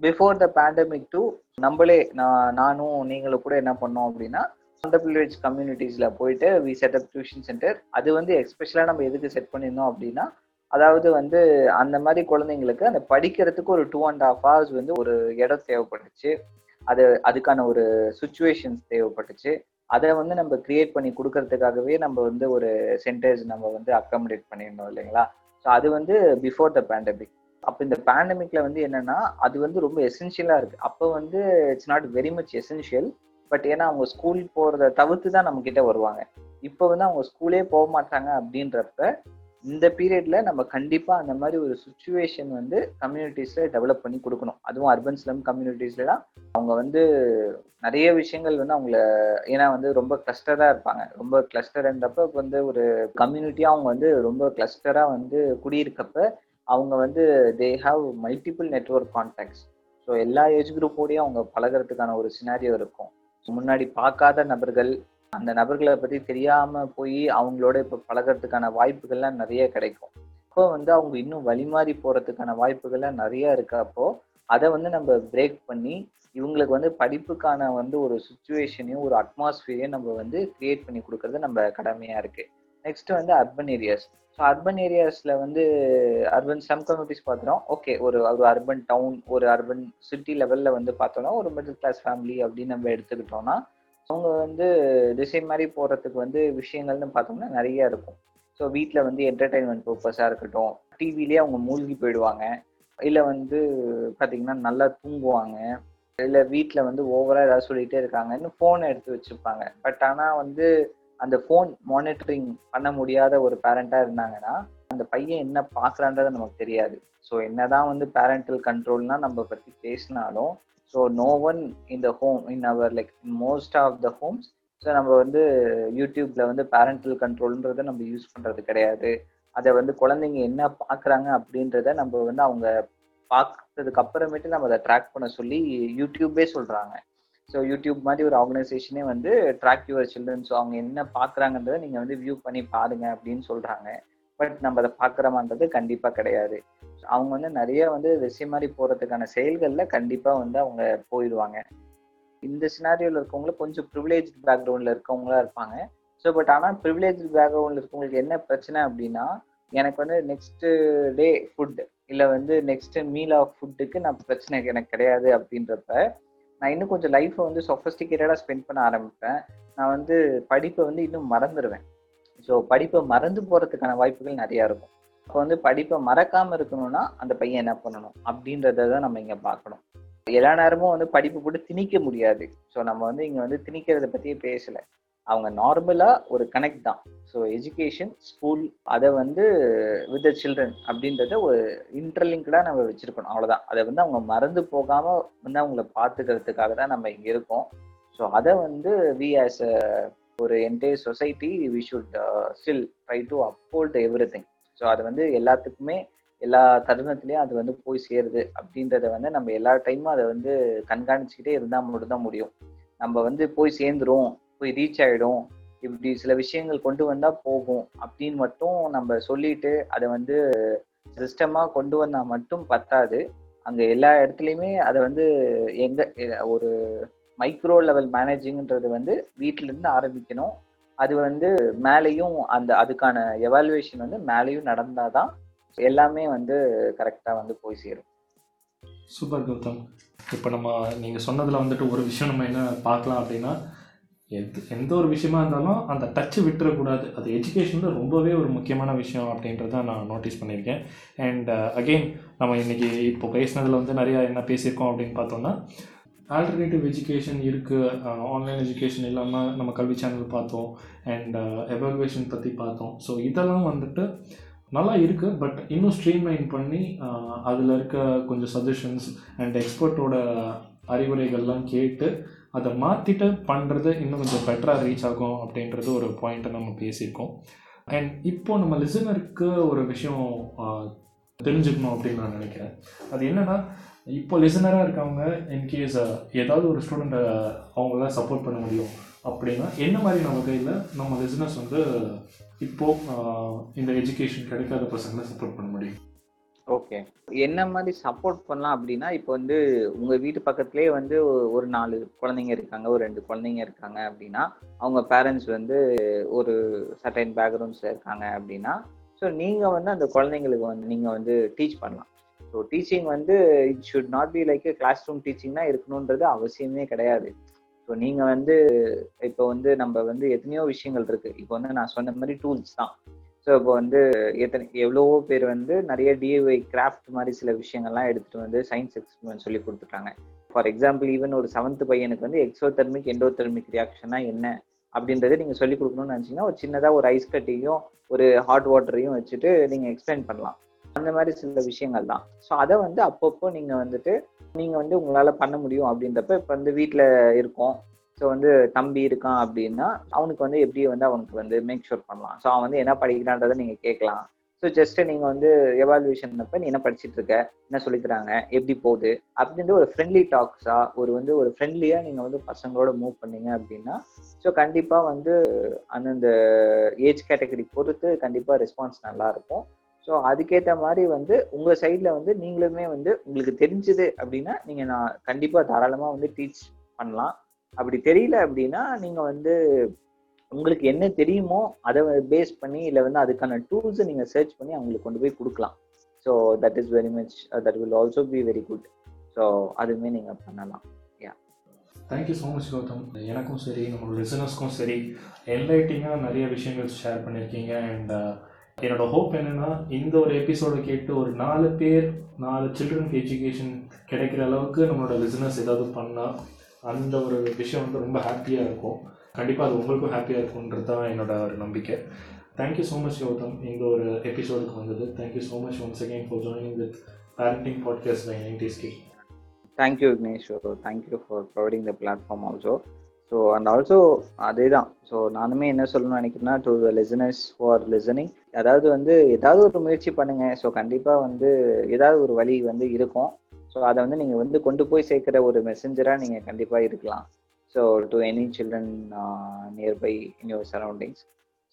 பிஃபோர் த பேண்டமிக் டூ நம்மளே நான் நானும் நீங்களும் கூட என்ன பண்ணோம் அப்படின்னா அண்டர் ப்ரிவிலேஜ் கம்யூனிட்டிஸில் போயிட்டு we set up tuition centre அது வந்து எக்ஸ்பெஷலாக நம்ம எதுக்கு செட் பண்ணியிருந்தோம் அப்படின்னா அதாவது வந்து அந்த மாதிரி குழந்தைங்களுக்கு அந்த படிக்கிறதுக்கு ஒரு டூ அண்ட் ஹாஃப் ஹவர்ஸ் வந்து ஒரு இடம் தேவைப்பட்டுச்சு. அது அதுக்கான ஒரு சுச்சுவேஷன்ஸ் தேவைப்பட்டுச்சு. அதை வந்து நம்ம கிரியேட் பண்ணி கொடுக்கறதுக்காகவே நம்ம வந்து ஒரு சென்டர்ஸ் நம்ம வந்து அக்காமடேட் பண்ணியிருந்தோம் இல்லைங்களா? ஸோ அது வந்து பிஃபோர் த பேண்டமிக் அப்போ இந்த பேண்டமிக்ல வந்து என்னன்னா அது வந்து ரொம்ப எசென்ஷியலா இருக்கு. அப்போ வந்து it's not very much essential but ஏன்னா அவங்க ஸ்கூல் போறத தவிர்த்து தான் நம்ம கிட்ட வருவாங்க. இப்போ வந்து அவங்க ஸ்கூலே போக மாட்டாங்க அப்படின்றப்ப இந்த பீரியட்ல நம்ம கண்டிப்பா அந்த மாதிரி ஒரு சுச்சுவேஷன் வந்து கம்யூனிட்டிஸ்ல டெவலப் பண்ணி கொடுக்கணும். அதுவும் அர்பன் ஸ்லம் கம்யூனிட்டிஸ்லாம் அவங்க வந்து நிறைய விஷயங்கள் வந்து அவங்கள ஏன்னா வந்து ரொம்ப கிளஸ்டரா இருப்பாங்க. ரொம்ப கிளஸ்டர்ன்றப்ப வந்து ஒரு கம்யூனிட்டியா அவங்க வந்து ரொம்ப கிளஸ்டரா வந்து குடியிருக்கப்ப அவங்க வந்து they have multiple network contacts so எல்லா ஏஜ் குரூப்போடையும் அவங்க பழகிறதுக்கான ஒரு சினாரியோ இருக்கும். முன்னாடி பார்க்காத நபர்கள் அந்த நபர்களை பற்றி தெரியாமல் போய் அவங்களோட இப்போ பழகிறதுக்கான வாய்ப்புகள்லாம் நிறைய கிடைக்கும். அப்போ வந்து அவங்க இன்னும் வழிமாறி போகிறதுக்கான வாய்ப்புகள்லாம் நிறைய இருக்கப்போ அதை வந்து நம்ம பிரேக் பண்ணி இவங்களுக்கு வந்து படிப்புக்கான வந்து ஒரு சுச்சுவேஷனையும் ஒரு அட்மாஸ்பியரையும் நம்ம வந்து கிரியேட் பண்ணி கொடுக்கறது நம்ம கடமையாக இருக்குது நெக்ஸ்ட் வந்து அர்பன் ஏரியாஸ் ஸோ அர்பன் ஏரியாஸில் வந்து அர்பன் சம் கம்யூனிட்டிஸ் பார்த்துறோம் ஓகே ஒரு ஒரு அர்பன் டவுன் ஒரு அர்பன் சிட்டி லெவலில் வந்து பார்த்தோன்னா ஒரு மிடில் கிளாஸ் ஃபேமிலி அப்படின்னு நம்ம எடுத்துக்கிட்டோம்னா அவங்க வந்து திசை மாதிரி போகிறதுக்கு வந்து விஷயங்கள்னு பார்த்தோம்னா நிறைய இருக்கும். ஸோ வீட்டில் வந்து என்டர்டைன்மெண்ட் பர்பஸாக இருக்கட்டும் டிவிலேயே அவங்க மூழ்கி போயிடுவாங்க இல்லை வந்து பார்த்திங்கன்னா நல்லா தூங்குவாங்க இல்லை வீட்டில் வந்து ஓவராக ஏதாவது சொல்லிகிட்டே இருக்காங்க இன்னும் ஃபோனை எடுத்து வச்சுருப்பாங்க பட் ஆனால் வந்து அந்த ஃபோன் மானிட்டரிங் பண்ண முடியாத ஒரு பேரண்டாக இருந்தாங்கன்னா அந்த பையன் என்ன பார்க்குறான்றது நமக்கு தெரியாது. ஸோ என்னதான் வந்து பேரண்டல் கண்ட்ரோல்னா நம்ம பற்றி பேசினாலும் so no one in the home in our like most of the homes so நம்ம வந்து யூடியூப்ல வந்து பேரண்டல் கண்ட்ரோல்ன்றதை நம்ம யூஸ் பண்றது கிடையாது. அதை வந்து குழந்தைங்க என்ன பார்க்குறாங்க அப்படின்றத நம்ம வந்து அவங்க பார்த்ததுக்கு அப்புறமேட்டு நம்ம அதை ட்ராக் பண்ண சொல்லி யூடியூபே சொல்றாங்க. ஸோ யூடியூப் மாதிரி ஒரு ஆர்கனைசேஷனே வந்து ட்ராக் யுவர் சில்ட்ரன் ஸோ அவங்க என்ன பார்க்குறாங்கன்றதை நீங்கள் வந்து வியூ பண்ணி பாருங்க அப்படின்னு சொல்கிறாங்க பட் நம்ம அதை பார்க்குறோமான்றது கண்டிப்பாக கிடையாது. அவங்க வந்து நிறைய வந்து விஷயம் மாதிரி போகிறதுக்கான செயல்களில் கண்டிப்பாக வந்து அவங்க போயிடுவாங்க. இந்த சினாரியோவில் இருக்கவங்களும் கொஞ்சம் ப்ரிவிலேஜ் பேக்ரவுண்டில் இருக்கவங்களா இருப்பாங்க. ஸோ பட் ஆனால் ப்ரிவிலேஜ் பேக்ரவுண்டில் இருக்கவங்களுக்கு என்ன பிரச்சனை அப்படின்னா எனக்கு வந்து நெக்ஸ்ட்டு டே ஃபுட் இல்லை வந்து நெக்ஸ்ட் மீல் ஆஃப் ஃபுட்டுக்கு நான் பிரச்சனை எனக்கு கிடையாது அப்படின்றப்ப நான் இன்னும் கொஞ்சம் லைஃப்பை வந்து சொஃபஸ்டிகேட்டடாக ஸ்பெண்ட் பண்ண ஆரம்பிப்பேன். நான் வந்து படிப்பை வந்து இன்னும் மறந்துடுவேன் ஸோ படிப்பை மறந்து போகிறதுக்கான வாய்ப்புகள் நிறையா இருக்கும். இப்போ வந்து படிப்பை மறக்காமல் இருக்கணும்னா அந்த பையன் என்ன பண்ணணும்? அப்படின்றத தான் நம்ம இங்கே பார்க்கணும். எல்லா நேரமும் வந்து படிப்பு போட்டு திணிக்க முடியாது. ஸோ நம்ம வந்து இங்கே வந்து திணிக்கிறத பற்றியே பேசலை. அவங்க நார்மலாக ஒரு கனெக்ட் தான். ஸோ எஜுகேஷன் ஸ்கூல் அதை வந்து வித் த சில்ட்ரன் அப்படின்றத ஒரு இன்டர்லிங்க்டாக நம்ம வச்சுருக்கணும். அவ்வளோதான் அதை வந்து அவங்க மறந்து போகாமல் வந்து அவங்கள பார்த்துக்கிறதுக்காக தான் நம்ம இங்கே இருக்கோம். ஸோ அதை வந்து வி ஆஸ் அ ஒரு entire society we should still try to uphold everything so அது வந்து எல்லாத்துக்குமே எல்லா தருணத்துலேயும் அது வந்து போய் சேருது அப்படின்றத வந்து நம்ம எல்லா டைமும் அதை வந்து கண்காணிச்சுக்கிட்டே இருந்தால் மட்டும்தான் முடியும். நம்ம வந்து போய் சேர்ந்துரும் போய் ரீச் ஆகிடும் இப்படி சில விஷயங்கள் கொண்டு வந்தால் போகும். அப்படின்னு மட்டும் நம்ம சொல்லிட்டு அதை வந்து சிஸ்டமாக கொண்டு வந்தால் மட்டும் பத்தாது. அங்கே எல்லா இடத்துலையுமே அதை வந்து எங்க ஒரு மைக்ரோ லெவல் மேனேஜிங்ன்றது வந்து வீட்டிலேருந்து ஆரம்பிக்கணும். அது வந்து மேலேயும் அந்த அதுக்கான எவாலுவேஷன் வந்து மேலேயும் நடந்தாதான் எல்லாமே வந்து கரெக்டாக வந்து போய் சேரும். சூப்பர் கௌதம். இப்போ நம்ம நீங்கள் சொன்னதில் வந்துட்டு ஒரு விஷயம் நம்ம என்ன பார்க்கலாம் அப்படின்னா எந்த எந்த ஒரு விஷயமா இருந்தாலும் அந்த டச்சு விட்டுறக்கூடாது. அது எஜுகேஷனில் ரொம்பவே ஒரு முக்கியமான விஷயம் அப்படின்றத நான் நோட்டீஸ் பண்ணியிருக்கேன். அண்ட் அகெயின் uh, நம்ம இன்றைக்கி இப்போ பேசினதில் வந்து நிறையா என்ன பேசியிருக்கோம் அப்படின்னு பார்த்தோம்னா ஆல்டர்னேட்டிவ் எஜுகேஷன் இருக்குது ஆன்லைன் எஜுகேஷன் இல்லாமல் நம்ம கல்வி சேனல் பார்த்தோம். அண்ட் எவாலுவேஷன் பற்றி பார்த்தோம். ஸோ இதெல்லாம் வந்துட்டு நல்லா இருக்குது பட் இன்னும் ஸ்ட்ரீம்லைன் பண்ணி அதில் இருக்க கொஞ்சம் சஜஷன்ஸ் அண்ட் எக்ஸ்பர்ட்டோட அறிவுரைகள்லாம் கேட்டு அதை மாற்றிட்டு பண்ணுறது இன்னும் கொஞ்சம் பெட்டராக ரீச் ஆகும் அப்படின்றது ஒரு பாயிண்ட்டை நம்ம பேசியிருக்கோம். அண்ட் இப்போது நம்ம லிசனருக்கு ஒரு விஷயம் தெரிஞ்சுக்கணும் அப்படின்னு நான் நினைக்கிறேன். அது என்னென்னா இப்போ லிசனராக இருக்கவங்க இன்கேஸ் ஏதாவது ஒரு ஸ்டூடெண்ட்டை அவங்களால சப்போர்ட் பண்ண முடியும் அப்படின்னா என்ன மாதிரியான வகையில் நம்ம லிசனர்ஸ் வந்து இப்போது இந்த எஜுகேஷன் கிடைக்காத பசங்களை சப்போர்ட் பண்ண முடியும்? ஓகே. என்ன மாதிரி சப்போர்ட் பண்ணலாம் அப்படின்னா இப்போ வந்து உங்கள் வீட்டு பக்கத்துலேயே வந்து ஒரு நாலு குழந்தைங்க இருக்காங்க ஒரு ரெண்டு குழந்தைங்க இருக்காங்க அப்படின்னா அவங்க பேரண்ட்ஸ் வந்து ஒரு சர்டைன் பேக்ரவுண்ட்ஸில் இருக்காங்க அப்படின்னா ஸோ நீங்கள் வந்து அந்த குழந்தைங்களுக்கு வந்து நீங்கள் வந்து டீச் பண்ணலாம். ஸோ டீச்சிங் வந்து it should not be like classroom teaching தான் இருக்கணுன்றது அவசியமே கிடையாது. ஸோ நீங்கள் வந்து இப்போ வந்து நம்ம வந்து எத்தனையோ விஷயங்கள் இருக்குது இப்போ வந்து நான் சொன்ன மாதிரி டூல்ஸ் தான். ஸோ இப்போ வந்து எத்தனை எவ்வளவோ பேர் வந்து நிறைய டிஐஒய் கிராஃப்ட் மாதிரி சில விஷயங்கள்லாம் எடுத்துகிட்டு வந்து சயின்ஸ் எக்ஸ்பிரிமெண்ட் சொல்லி கொடுத்துருக்காங்க ஃபார் எக்ஸாம்பிள் ஈவன் ஒரு செவன்த் பையனுக்கு வந்து எக்ஸோதெர்மிக் எண்டோதெர்மிக் ரியாக்ஷனா என்ன அப்படின்றத நீங்கள் சொல்லி கொடுக்கணும்னு நினச்சிங்கன்னா ஒரு சின்னதாக ஒரு ஐஸ் கட்டியும் ஒரு ஹாட் வாட்டரையும் வச்சுட்டு நீங்கள் எக்ஸ்பிளைன் பண்ணலாம். அந்த மாதிரி சில விஷயங்கள் தான். ஸோ அதை வந்து அப்பப்போ நீங்கள் வந்துட்டு நீங்கள் வந்து உங்களால் பண்ண முடியும் அப்படின்றப்ப இப்போ வந்து வீட்டில் இருக்கோம். ஸோ வந்து தம்பி இருக்கான் அப்படின்னா அவனுக்கு வந்து எப்படி வந்து அவனுக்கு வந்து மேக் ஷூர் பண்ணலாம். ஸோ அவன் வந்து என்ன படிக்கிறான்றதை நீங்கள் கேட்கலாம். ஸோ ஜஸ்ட் நீங்கள் வந்து எவால்யூஷன் அப்போ நீ என்ன படிச்சுட்டு இருக்க? என்ன சொல்லிக்கிறாங்க எப்படி போகுது? அப்படின்ற ஒரு ஃப்ரெண்ட்லி டாக்ஸா ஒரு வந்து ஒரு ஃப்ரெண்ட்லியாக நீங்கள் வந்து பசங்களோட மூவ் பண்ணீங்க அப்படின்னா ஸோ கண்டிப்பாக வந்து அந்தந்த ஏஜ் கேட்டகரி பொறுத்து கண்டிப்பாக ரெஸ்பான்ஸ் நல்லா இருக்கும். ஸோ அதுக்கேற்ற மாதிரி வந்து உங்கள் சைடில் வந்து நீங்களுமே வந்து உங்களுக்கு தெரிஞ்சது அப்படின்னா நீங்கள் நான் கண்டிப்பாக தாராளமாக வந்து டீச் பண்ணலாம். அப்படி தெரியல அப்படின்னா நீங்கள் வந்து உங்களுக்கு என்ன தெரியுமோ அதை பேஸ் பண்ணி இல்லை வந்து அதுக்கான டூல்ஸை நீங்கள் சர்ச் பண்ணி அவங்களுக்கு கொண்டு போய் கொடுக்கலாம். So that is very much that will also be very good so அதுவுமே நீங்கள் பண்ணலாம். Yeah thank you so much Gautham. எனக்கும் சரி நம்மளோட லிசனர்ஸ்க்கும் சரி என்லைட்டிங்காக நிறைய விஷயங்கள் ஷேர் பண்ணியிருக்கீங்க அண்ட் uh, என்னோட ஹோப் என்னென்னா இந்த ஒரு எபிசோடை கேட்டு ஒரு நாலு பேர் நாலு சில்ட்ரனுக்கு எஜுகேஷன் கிடைக்கிற அளவுக்கு நம்மளோட லிசனர்ஸ் ஏதாவது பண்ணால் அந்த ஒரு விஷயம் வந்து ரொம்ப ஹாப்பியாக இருக்கும். கண்டிப்பாக அது உங்களுக்கும் ஹாப்பியாக இருக்கும்ன்றது தான் என்னோட ஒரு நம்பிக்கை. Thank you so much Gautham. இந்த ஒரு எபிசோடுக்கு வந்தது. Thank you so much once again for joining with parenting podcast by nineties K thank you Vignesh thank you for providing the platform also so and also அதே தான். So நானுமே என்ன சொல்லணும்னு நினைக்கிறேன்னா to the listeners for listening அதாவது வந்து ஏதாவது ஒரு முயற்சி பண்ணுங்க. ஸோ கண்டிப்பாக வந்து ஏதாவது ஒரு வழி வந்து இருக்கும். ஸோ அதை வந்து நீங்கள் வந்து கொண்டு போய் சேர்க்குற ஒரு மெசஞ்சராக நீங்கள் கண்டிப்பாக இருக்கலாம். So to any children nearby in your surroundings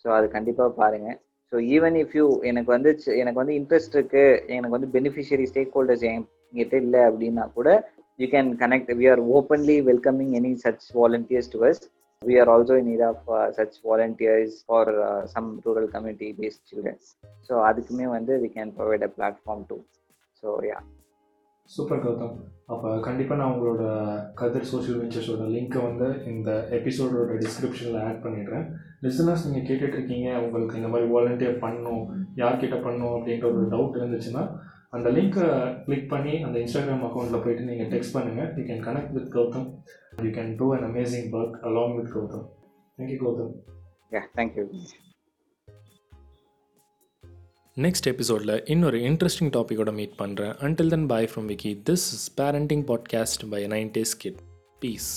so அது கண்டிப்பாக பாருங்கள் ஸோ ஈவன் இஃப் யூ எனக்கு வந்து எனக்கு வந்து இன்ட்ரெஸ்ட் இருக்குது எனக்கு வந்து பெனிஃபிஷியரி ஸ்டேக் ஹோல்டர்ஸ் என்கிட்ட இல்லை அப்படின்னா கூட you can connect we are openly welcoming any such volunteers to us we are also in need of such volunteers for some rural community based children so அதுக்குமே வந்து we can provide a platform to so yeah super Gautham அப்போ கண்டிப்பாக நான் உங்களோட கதிர் social வெஞ்சர்ஸோட லிங்க்கை வந்து இந்த எபிசோடோட டிஸ்கிரிப்ஷனில் ஆட் பண்ணிடுறேன். லிசனர்ஸ் நீங்கள் கேட்டுட்ருக்கீங்க உங்களுக்கு இந்த மாதிரி வாலண்டியர் பண்ணணும் யார்கிட்ட பண்ணணும் அப்படின்ற ஒரு டவுட் இருந்துச்சுன்னா அந்த லிங்க்கை கிளிக் பண்ணி அந்த இன்ஸ்டாகிராம் அக்கௌண்ட்டில் போயிட்டு நீங்கள் டெக்ஸ்ட் பண்ணுங்கள் you can connect with Gautham you can do an amazing work along with Gautham thank you Gautham yeah thank you next எபிசோடில் இன்னொரு இன்ட்ரெஸ்டிங் டாப்பிக்கோட மீட் பண்ணுறேன் until then bye from Vicky this is parenting podcast by nineties kid peace